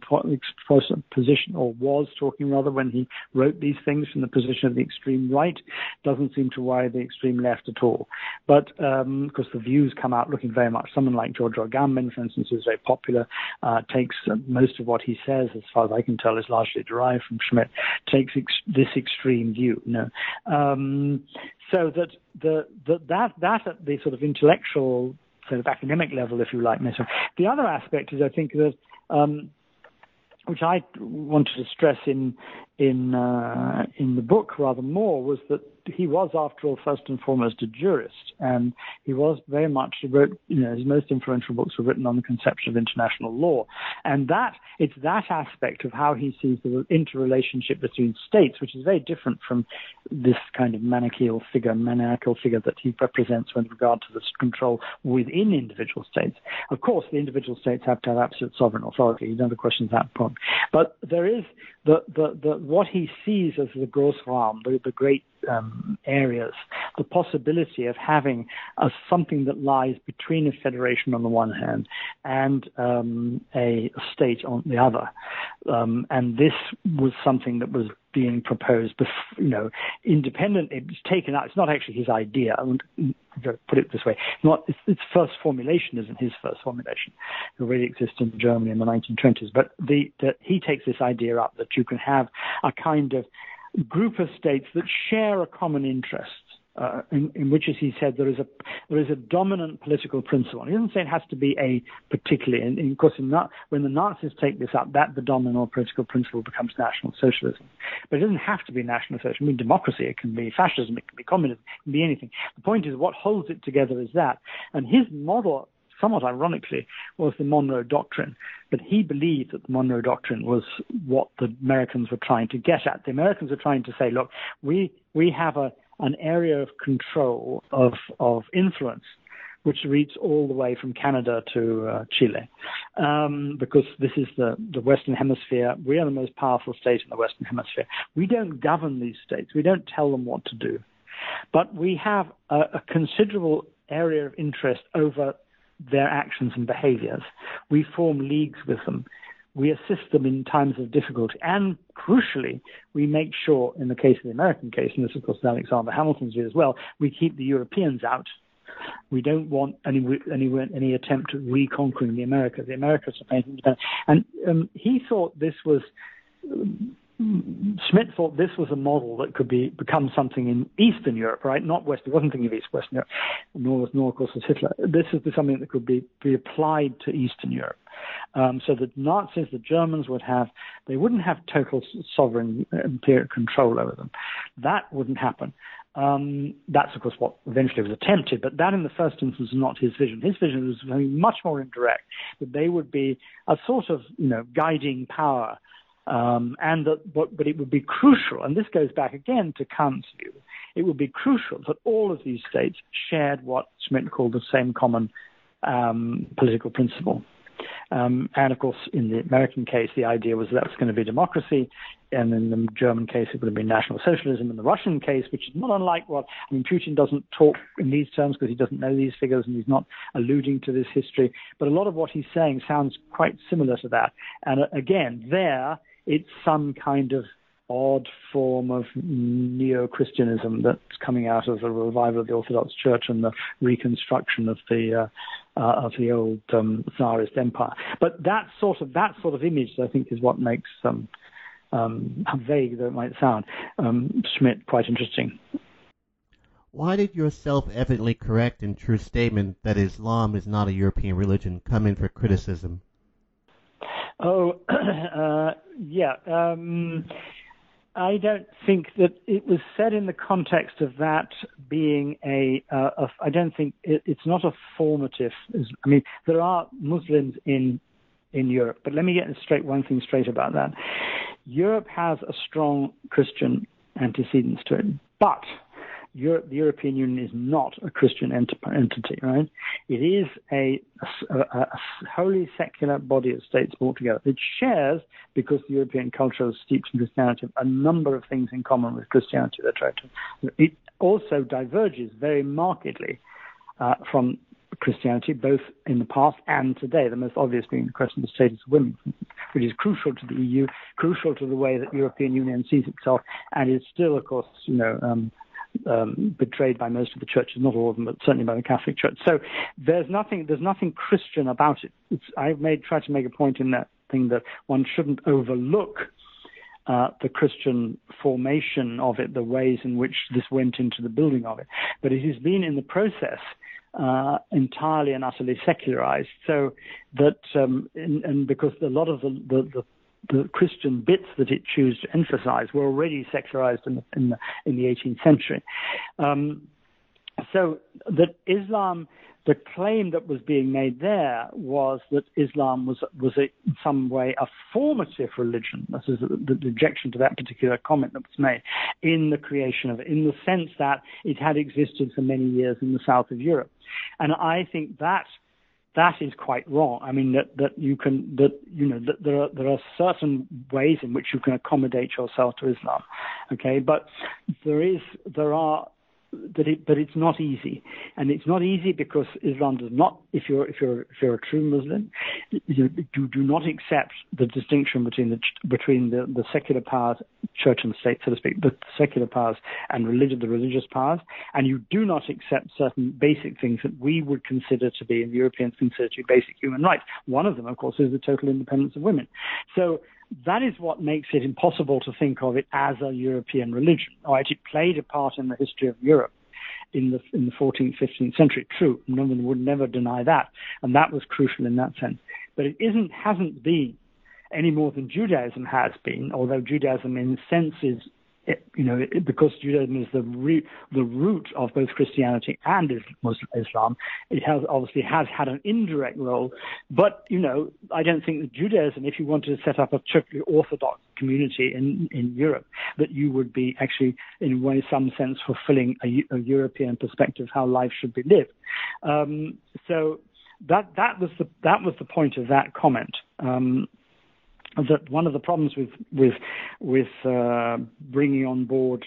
B: position, or was talking rather, when he wrote these things from the position of the extreme right. Doesn't seem to worry the extreme left at all. But um, of course, the views come out looking very much. Someone like Giorgio Agamben, for instance, who's very popular, uh, takes most of what he says, as far as I can tell, is largely derived from Schmitt, takes ex- this extreme view. You know? um, so that the, the that that at the sort of intellectual sort of academic level, if you like. The other aspect is, I think that. Um, which I wanted to stress in in uh, in the book rather more was that he was, after all, first and foremost a jurist, and he was very much wrote. You know, his most influential books were written on the conception of international law, and that it's that aspect of how he sees the interrelationship between states, which is very different from this kind of manichaean figure, maniacal figure that he represents with regard to the control within individual states. Of course, the individual states have to have absolute sovereign authority. You never question that point, but there is the the, the what he sees as the Großraum, the, the great um, areas, the possibility of having a, something that lies between a federation on the one hand and um, a, state on the other. Um, and this was something that was being proposed, bef- you know, independent. It's taken out. It's not actually his idea. I want to put it this way. Not its, its first formulation isn't his first formulation. It already exists in Germany in the 1920s. But the, the, he takes this idea up that you can have a kind of group of states that share a common interest. Uh, in, in, which, as he said, there is a there is a dominant political principle. He doesn't say it has to be a particularly. And, and of course, when the Nazis take this up, that the dominant political principle becomes National Socialism. But it doesn't have to be National Socialism. I mean, democracy. It can be fascism. It can be communism. It can be anything. The point is, what holds it together is that. And his model somewhat ironically, was the Monroe Doctrine. But he believed that the Monroe Doctrine was what the Americans were trying to get at. The Americans were trying to say, look, we, we have a, an area of control, of, of influence, which reaches all the way from Canada to uh, Chile, um, because this is the, the Western Hemisphere. We are the most powerful state in the Western Hemisphere. We don't govern these states. We don't tell them what to do. But we have a, a considerable area of interest over their actions and behaviors. We form leagues with them. We assist them in times of difficulty. And crucially, we make sure, in the case of the American case, and this, of course, is Alexander Hamilton's view as well, we keep the Europeans out. We don't want any any any attempt at reconquering the Americas. The Americas are independent, and um, he thought this was Schmitt thought this was a model that could be become something in Eastern Europe, right? Not West. He wasn't thinking of East Western Europe, nor was nor of course was Hitler. This is something that could be be applied to Eastern Europe. Um, so the Nazis, the Germans would have, they wouldn't have total sovereign uh, imperial control over them. That wouldn't happen. Um, that's of course what eventually was attempted, but that in the first instance was not his vision. His vision was much more indirect, that they would be a sort of, you know, guiding power um, and that, but, but it would be crucial, and this goes back again to Kant's view, it would be crucial that all of these states shared what Schmitt called the same common um, political principle. Um, and of course, in the American case, the idea was that was going to be democracy, and in the German case, it would have been National Socialism. In the Russian case, which is not unlike what I mean, Putin doesn't talk in these terms because he doesn't know these figures and he's not alluding to this history. But a lot of what he's saying sounds quite similar to that. And uh, again, there it's some kind of odd form of neo-Christianism that's coming out of the revival of the Orthodox Church and the reconstruction of the uh, uh, of the old um, Tsarist empire. But that sort of that sort of image, I think, is what makes um, um, how vague though it might sound, um, Schmitt quite interesting.
A: Why did your self-evidently correct and true statement that Islam is not a European religion come in for criticism?
B: Oh, uh, yeah. Um, I don't think that it was said in the context of that being a. Uh, a I don't think it, it's not a formative. I mean, there are Muslims in in Europe, but let me get straight one thing straight about that. Europe has a strong Christian antecedents to it, but Europe, the European Union is not a Christian ent- entity, right? It is a, a, a, wholly secular body of states altogether. It shares, because the European culture is steeped in Christianity, a number of things in common with Christianity. That. It also diverges very markedly uh, from Christianity, both in the past and today. The most obvious being the question of the status of women, which is crucial to the EU, crucial to the way that the European Union sees itself, and is still, of course, you know, um, um, betrayed by most of the churches, not all of them, but certainly by the Catholic Church. So there's nothing there's nothing Christian about it. It's, I've made tried to make a point in that thing that one shouldn't overlook uh, the Christian formation of it, the ways in which this went into the building of it. But it has been in the process uh, entirely and utterly secularized. So that, um, and, and because a lot of the, the, the the Christian bits that it chose to emphasize were already secularized in the, in the, in the 18th century. Um, so that Islam, the claim that was being made there was that Islam was was a, in some way a formative religion. This is the, the objection to that particular comment that was made in the creation of it, in the sense that it had existed for many years in the south of Europe. And I think that that is quite wrong. I mean that that you can that you know that there are there are certain ways in which you can accommodate yourself to Islam, okay, but there is there are that it, but it's not easy, and it's not easy because Islam does not. If you're if you're if you're a true Muslim, you, you do not accept the distinction between the between the, the secular powers, church and state, so to speak, the secular powers and religion, the religious powers, and you do not accept certain basic things that we would consider to be, and the Europeans consider to be basic human rights. One of them, of course, is the total independence of women. So that is what makes it impossible to think of it as a European religion. Right? It played a part in the history of Europe in the in the 14th, 15th century. True, no one would never deny that, and that was crucial in that sense. But it isn't hasn't been any more than Judaism has been, although Judaism in a sense is it, you know, it, because Judaism is the root, the root of both Christianity and Islam, it has obviously has had an indirect role. But you know, I don't think that Judaism, if you wanted to set up a strictly Orthodox community in in Europe, that you would be actually, in way, some sense, fulfilling a, a European perspective of how life should be lived. Um, so that that was the that was the point of that comment. Um, that one of the problems with with with uh, bringing on board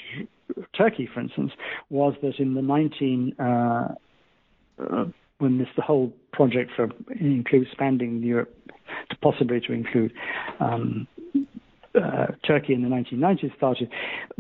B: Turkey, for instance, was that in the 19 uh, uh, when this the whole project for include expanding Europe to possibly to include um, uh, Turkey in the 1990s started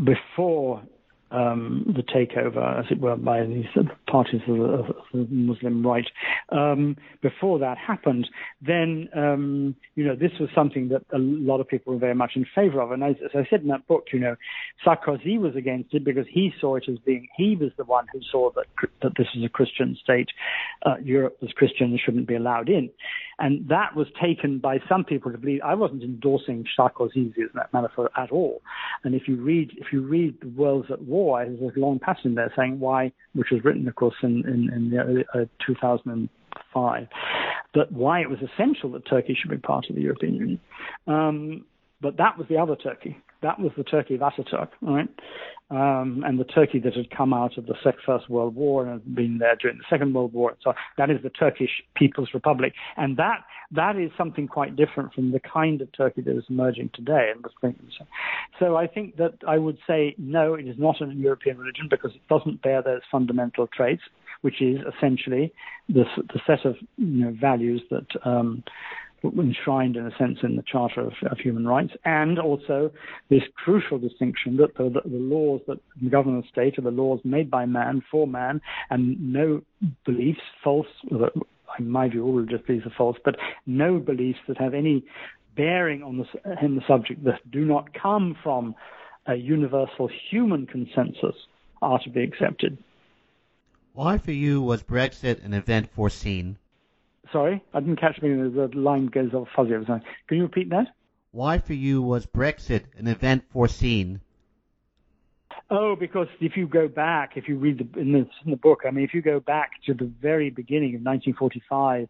B: before um, the takeover, as it were, by these parties of the, of the Muslim right. Um, before that happened, then um, you know this was something that a lot of people were very much in favour of. And as, as, I said in that book, you know, Sarkozy was against it because he saw it as being he was the one who saw that that this was a Christian state, uh, Europe was Christian shouldn't be allowed in, and that was taken by some people to believe. I wasn't endorsing Sarkozy's matter at all. And if you read if you read the Worlds at War there's a long passage in there saying why, which was written, of course, in, in, in the, uh, 2005, but why it was essential that Turkey should be part of the European Union. Um, but that was the other Turkey. That was the Turkey of Ataturk, right? Um, and the Turkey that had come out of the First World War and had been there during the Second World War. So that is the Turkish People's Republic, and that that is something quite different from the kind of Turkey that is emerging today. So I think that I would say no, it is not a European religion because it doesn't bear those fundamental traits, which is essentially the, the set of you know, values that um, enshrined in a sense in the Charter of, of, Human Rights, and also this crucial distinction that the, the, the, laws that govern the state are the laws made by man for man, and no beliefs, false, in my view, all religious beliefs are false, but no beliefs that have any bearing on the, in the subject that do not come from a universal human consensus are to be accepted.
A: Why for you was Brexit an event foreseen?
B: Sorry, I didn't catch me. The line goes all fuzzy. Can you repeat that?
A: Why for you was Brexit an event foreseen?
B: Oh, because if you go back, if you read the in, the in the book, I mean, if you go back to the very beginning of 1945,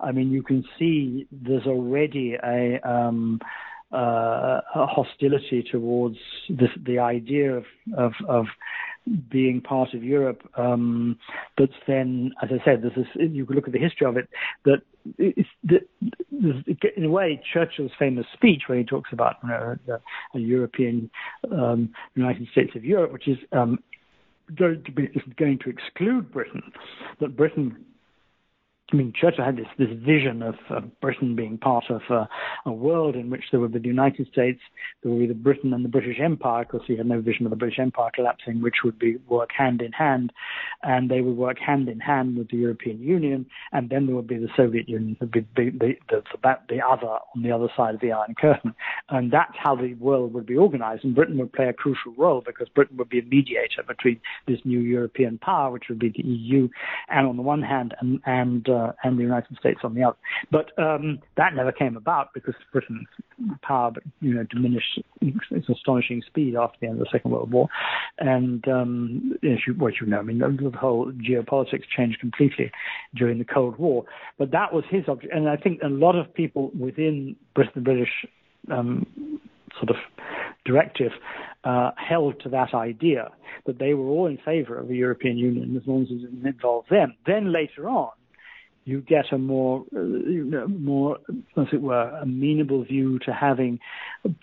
B: I mean, you can see there's already a um, uh, a hostility towards this, the idea of, of, of being part of Europe. Um, but then, as I said, this is, you can look at the history of it. That it's, in a way, Churchill's famous speech where he talks about you know, a, a European um, United States of Europe, which is um, going to be is going to exclude Britain. That Britain I mean, Churchill had this, this vision of uh, Britain being part of a world in which there would be the United States, there would be the Britain and the British Empire. Of course, he had no vision of the British Empire collapsing, which would be work hand in hand, and they would work hand in hand with the European Union, and then there would be the Soviet Union, would be the, the, the, the, the other on the other side of the Iron Curtain, and that's how the world would be organized. And Britain would play a crucial role because Britain would be a mediator between this new European power, which would be the EU, and on the one hand, and and uh, and the United States on the other. But um, that never came about because Britain's power, you know, diminished its astonishing speed after the end of the Second World War, and um, as you, what you know, I mean, the whole geopolitics changed completely during the Cold War. But that was his object, and I think a lot of people within Britain, British um, sort of directive uh, held to that idea that they were all in favor of the European Union as long as it didn't involve them. Then later on, you get a more, uh, you know, more, as it were, amenable view to having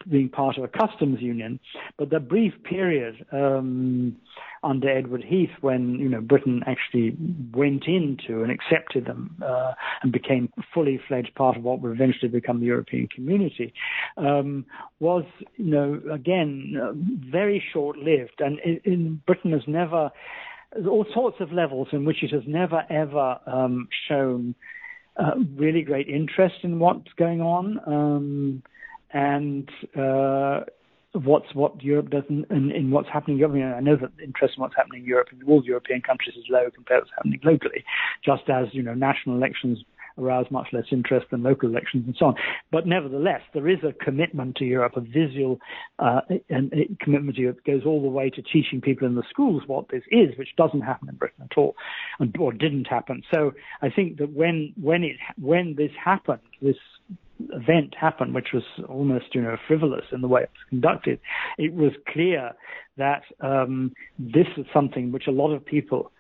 B: being part of a customs union. But the brief period um, under Edward Heath, when you know Britain actually went into and accepted them uh, and became fully fledged part of what would eventually become the European Community, um, was you know again uh, very short lived, and in, in Britain has never all sorts of levels in which it has never ever um, shown uh, really great interest in what's going on. Um, and uh, what's what Europe does in, in, in what's happening. I, mean, I know that interest in what's happening in Europe in all European countries is low compared to what's happening locally, just as you know national elections arouse much less interest than local elections and so on. But nevertheless, there is a commitment to Europe, a visual uh, and commitment to Europe goes all the way to teaching people in the schools what this is, which doesn't happen in Britain at all, or didn't happen. So I think that when when it when this happened, this event happened, which was almost you know frivolous in the way it was conducted, it was clear that um, this was something which a lot of people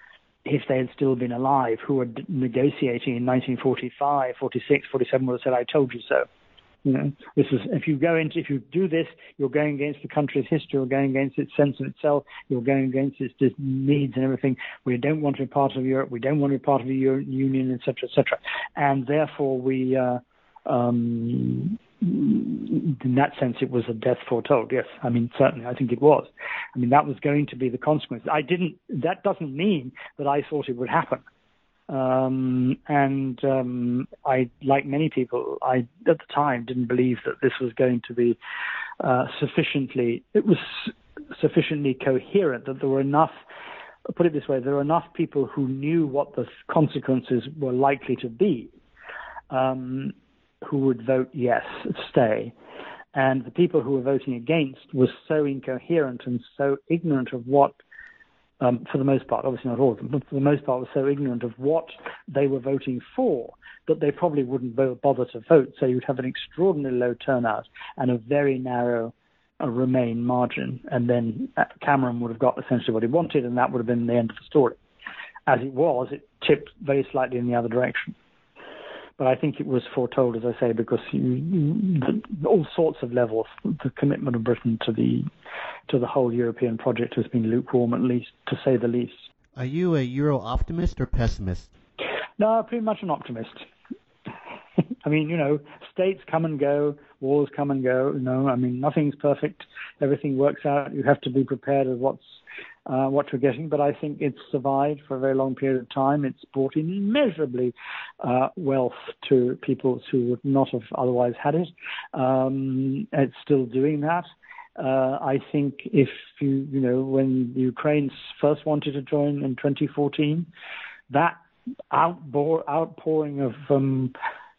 B: if they had still been alive, who were negotiating in 1945, 46, 47, would have said, "I told you so." You know, this is if you go into if you do this, you're going against the country's history, you're going against its sense of itself, you're going against its needs and everything. We don't want to be part of Europe, we don't want to be part of the Euro- Union, etc., etc. And therefore, we uh, um, in that sense, it was a death foretold. Yes, I mean certainly, I think it was. I mean that was going to be the consequence. I didn't. That doesn't mean that I thought it would happen. Um, and um, I, like many people, I at the time didn't believe that this was going to be uh, sufficiently. It was sufficiently coherent that there were enough. Put it this way: there were enough people who knew what the consequences were likely to be. Um, who would vote yes, stay. And the people who were voting against were so incoherent and so ignorant of what, um, for the most part, obviously not all of them, but for the most part, were so ignorant of what they were voting for that they probably wouldn't bother to vote. So you'd have an extraordinarily low turnout and a very narrow a Remain margin, and then Cameron would have got essentially what he wanted, and that would have been the end of the story. As it was, it tipped very slightly in the other direction. But I think it was foretold, as I say, because you, all sorts of levels, the commitment of Britain to the to the whole European project has been lukewarm, at least to say the least.
A: Are you a Euro optimist or pessimist?
B: No, pretty much an optimist. I mean, you know, states come and go, wars come and go. You know, I mean, nothing's perfect. Everything works out. You have to be prepared of what's uh, what we're getting. But I think it's survived for a very long period of time. It's brought immeasurably uh, wealth to people who would not have otherwise had it. Um, it's still doing that. Uh, I think if you, you know, when Ukrainians first wanted to join in 2014, that outpour, outpouring of um,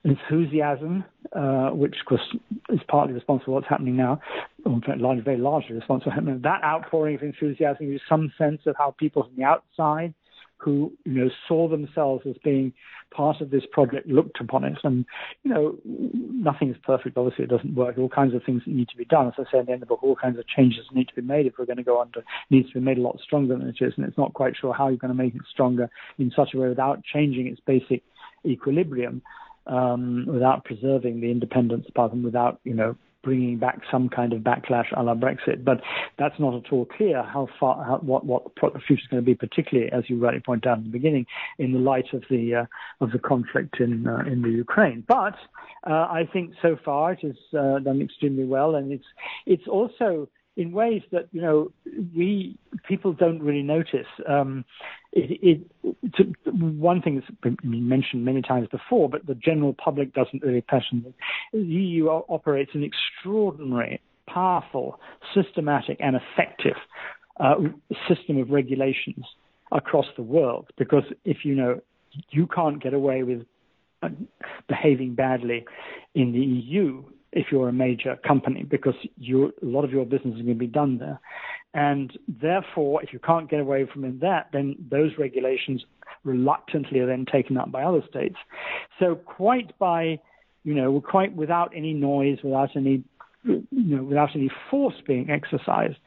B: enthusiasm, uh, which of course is partly responsible for what's happening now, or very largely responsible for. That outpouring of enthusiasm is some sense of how people from the outside who you know saw themselves as being part of this project looked upon it. And you know nothing is perfect. Obviously it doesn't work. All kinds of things need to be done. As i say in the end of the book all kinds of changes need to be made if we're going to go on to needs to be made a lot stronger than it is. And it's not quite sure how you're going to make it stronger in such a way without changing its basic equilibrium um, without preserving the independence part and without, you know, bringing back some kind of backlash a la Brexit. But that's not at all clear how far, how, what, what the future is going to be, particularly as you rightly point out in the beginning, in the light of the uh, of the conflict in uh, in the Ukraine. But uh, I think so far it has uh, done extremely well, and it's it's also in ways that you know we people don't really notice. Um, it, it, to, one thing that's been mentioned many times before, but the general public doesn't really passion. The EU operates an extraordinary, powerful, systematic, and effective uh, system of regulations across the world. Because if you know, you can't get away with uh, behaving badly in the EU if you're a major company because you, a lot of your business is going to be done there. And therefore, if you can't get away from that, then those regulations reluctantly are then taken up by other states. So quite by, you know, quite without any noise, without any you know, without any force being exercised,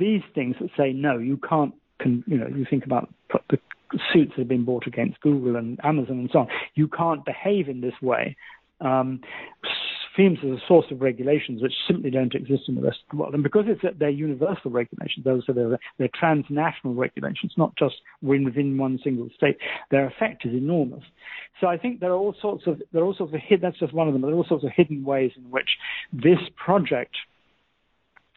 B: these things that say no, you can't, con- you know, you think about the suits that have been brought against Google and Amazon and so on. You can't behave in this way. Um, seems as a source of regulations which simply don't exist in the rest of the world. And because it's they're universal regulations, those are they're, they're transnational regulations, not just within one single state. Their effect is enormous. So I think there are all sorts of there are all sorts of hidden. that's just one of them. There are all sorts of hidden ways in which this project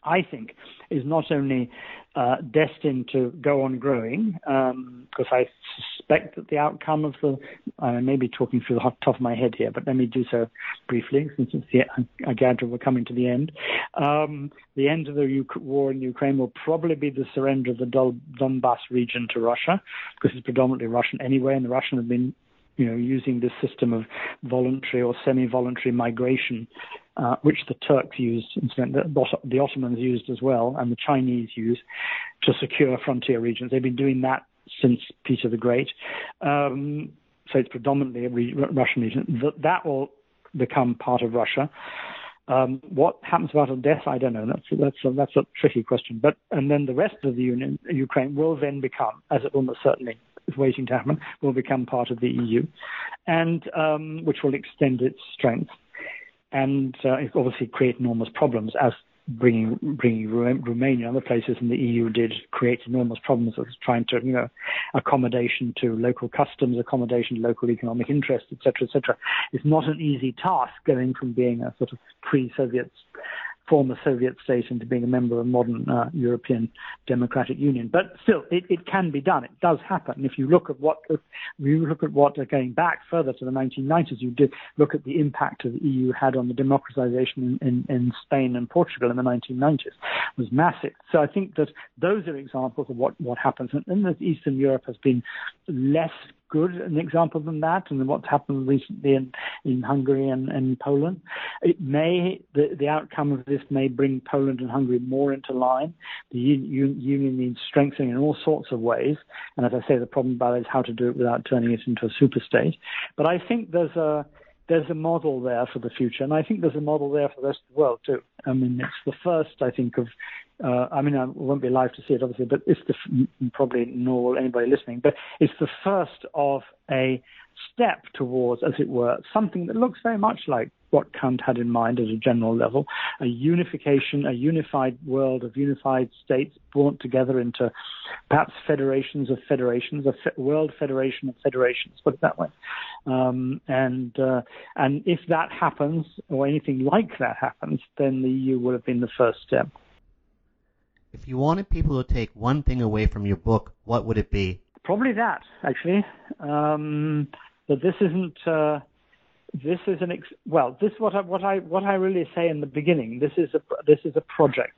B: I think, is not only uh, destined to go on growing, because um, I suspect that the outcome of the, I may be talking through the top of my head here, but let me do so briefly, since it's the, I gather we're coming to the end. Um, the end of the U- war in Ukraine will probably be the surrender of the Donbass region to Russia, because it's predominantly Russian anyway, and the Russians have been you know, using this system of voluntary or semi-voluntary migration uh, which the Turks used, the Ottomans used as well, and the Chinese use to secure frontier regions. They've been doing that since Peter the Great. Um, so it's predominantly a re- Russian region. That, that will become part of Russia. Um, what happens about Odessa, I don't know. That's that's a, that's a tricky question. But and then the rest of the Union, Ukraine, will then become, as it almost certainly is waiting to happen, will become part of the EU, and um, which will extend its strength and uh, obviously create enormous problems as bringing bringing Romania and other places in the EU did create enormous problems of trying to you know accommodation to local customs, accommodation to local economic interests, etc., etc. It's not an easy task going from being a sort of pre-Soviet former Soviet state into being a member of modern uh, European democratic union. But still, it, it can be done. It does happen. If you look at what, if you look at what, uh, going back further to the 1990s, you did look at the impact of the EU had on the democratization in, in, in Spain and Portugal in the 1990s. It was massive. So I think that those are examples of what, what happens. And, and Eastern Europe has been less good an example than that, and what's happened recently in, in Hungary and, and Poland. It may the, the outcome of this may bring Poland and Hungary more into line. The un, union needs strengthening in all sorts of ways, and as I say, the problem about it is how to do it without turning it into a super state. But I think there's a there's a model there for the future, and I think there's a model there for the rest of the world too. I mean, it's the first, I think, of. Uh, I mean, I won't be alive to see it, obviously, but it's the probably nor will anybody listening, but it's the first of a step towards, as it were, something that looks very much like what Kant had in mind at a general level a unification, a unified world of unified states brought together into perhaps federations of federations, a fe- world federation of federations, put it that way. Um, and, uh, and if that happens, or anything like that happens, then the EU will have been the first step.
A: If you wanted people to take one thing away from your book, what would it be?
B: Probably that, actually. Um, this isn't. Uh, this is an ex- well. This what I what I what I really say in the beginning. This is a this is a project.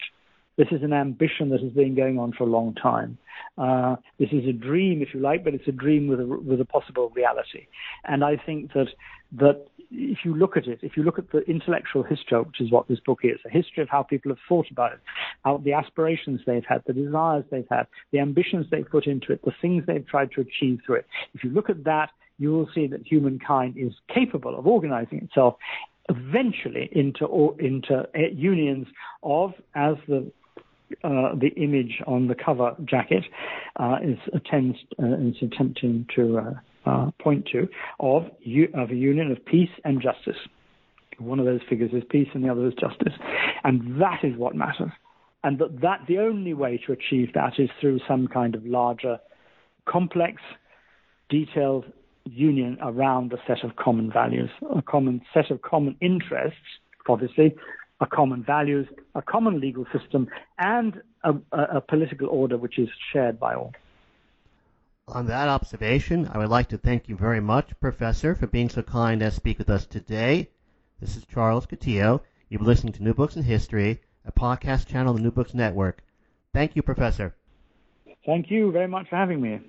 B: This is an ambition that has been going on for a long time. Uh, this is a dream, if you like, but it's a dream with a with a possible reality. And I think that that if you look at it, if you look at the intellectual history, which is what this book is, a history of how people have thought about it, how the aspirations they've had, the desires they've had, the ambitions they've put into it, the things they've tried to achieve through it. If you look at that, you will see that humankind is capable of organizing itself eventually into into unions of, as the uh, the image on the cover jacket uh, is uh, is attempting to uh, uh, point to of of a union of peace and justice. One of those figures is peace, and the other is justice, and that is what matters. And that, that the only way to achieve that is through some kind of larger, complex, detailed union around a set of common values, a common set of common interests, obviously, a common values, a common legal system, and a, a, political order which is shared by all.
A: On that observation, I would like to thank you very much, Professor, for being so kind as to speak with us today. This is Charles Coutinho. You've been listening to New Books in History, a podcast channel on the New Books Network. Thank you, Professor.
B: Thank you very much for having me.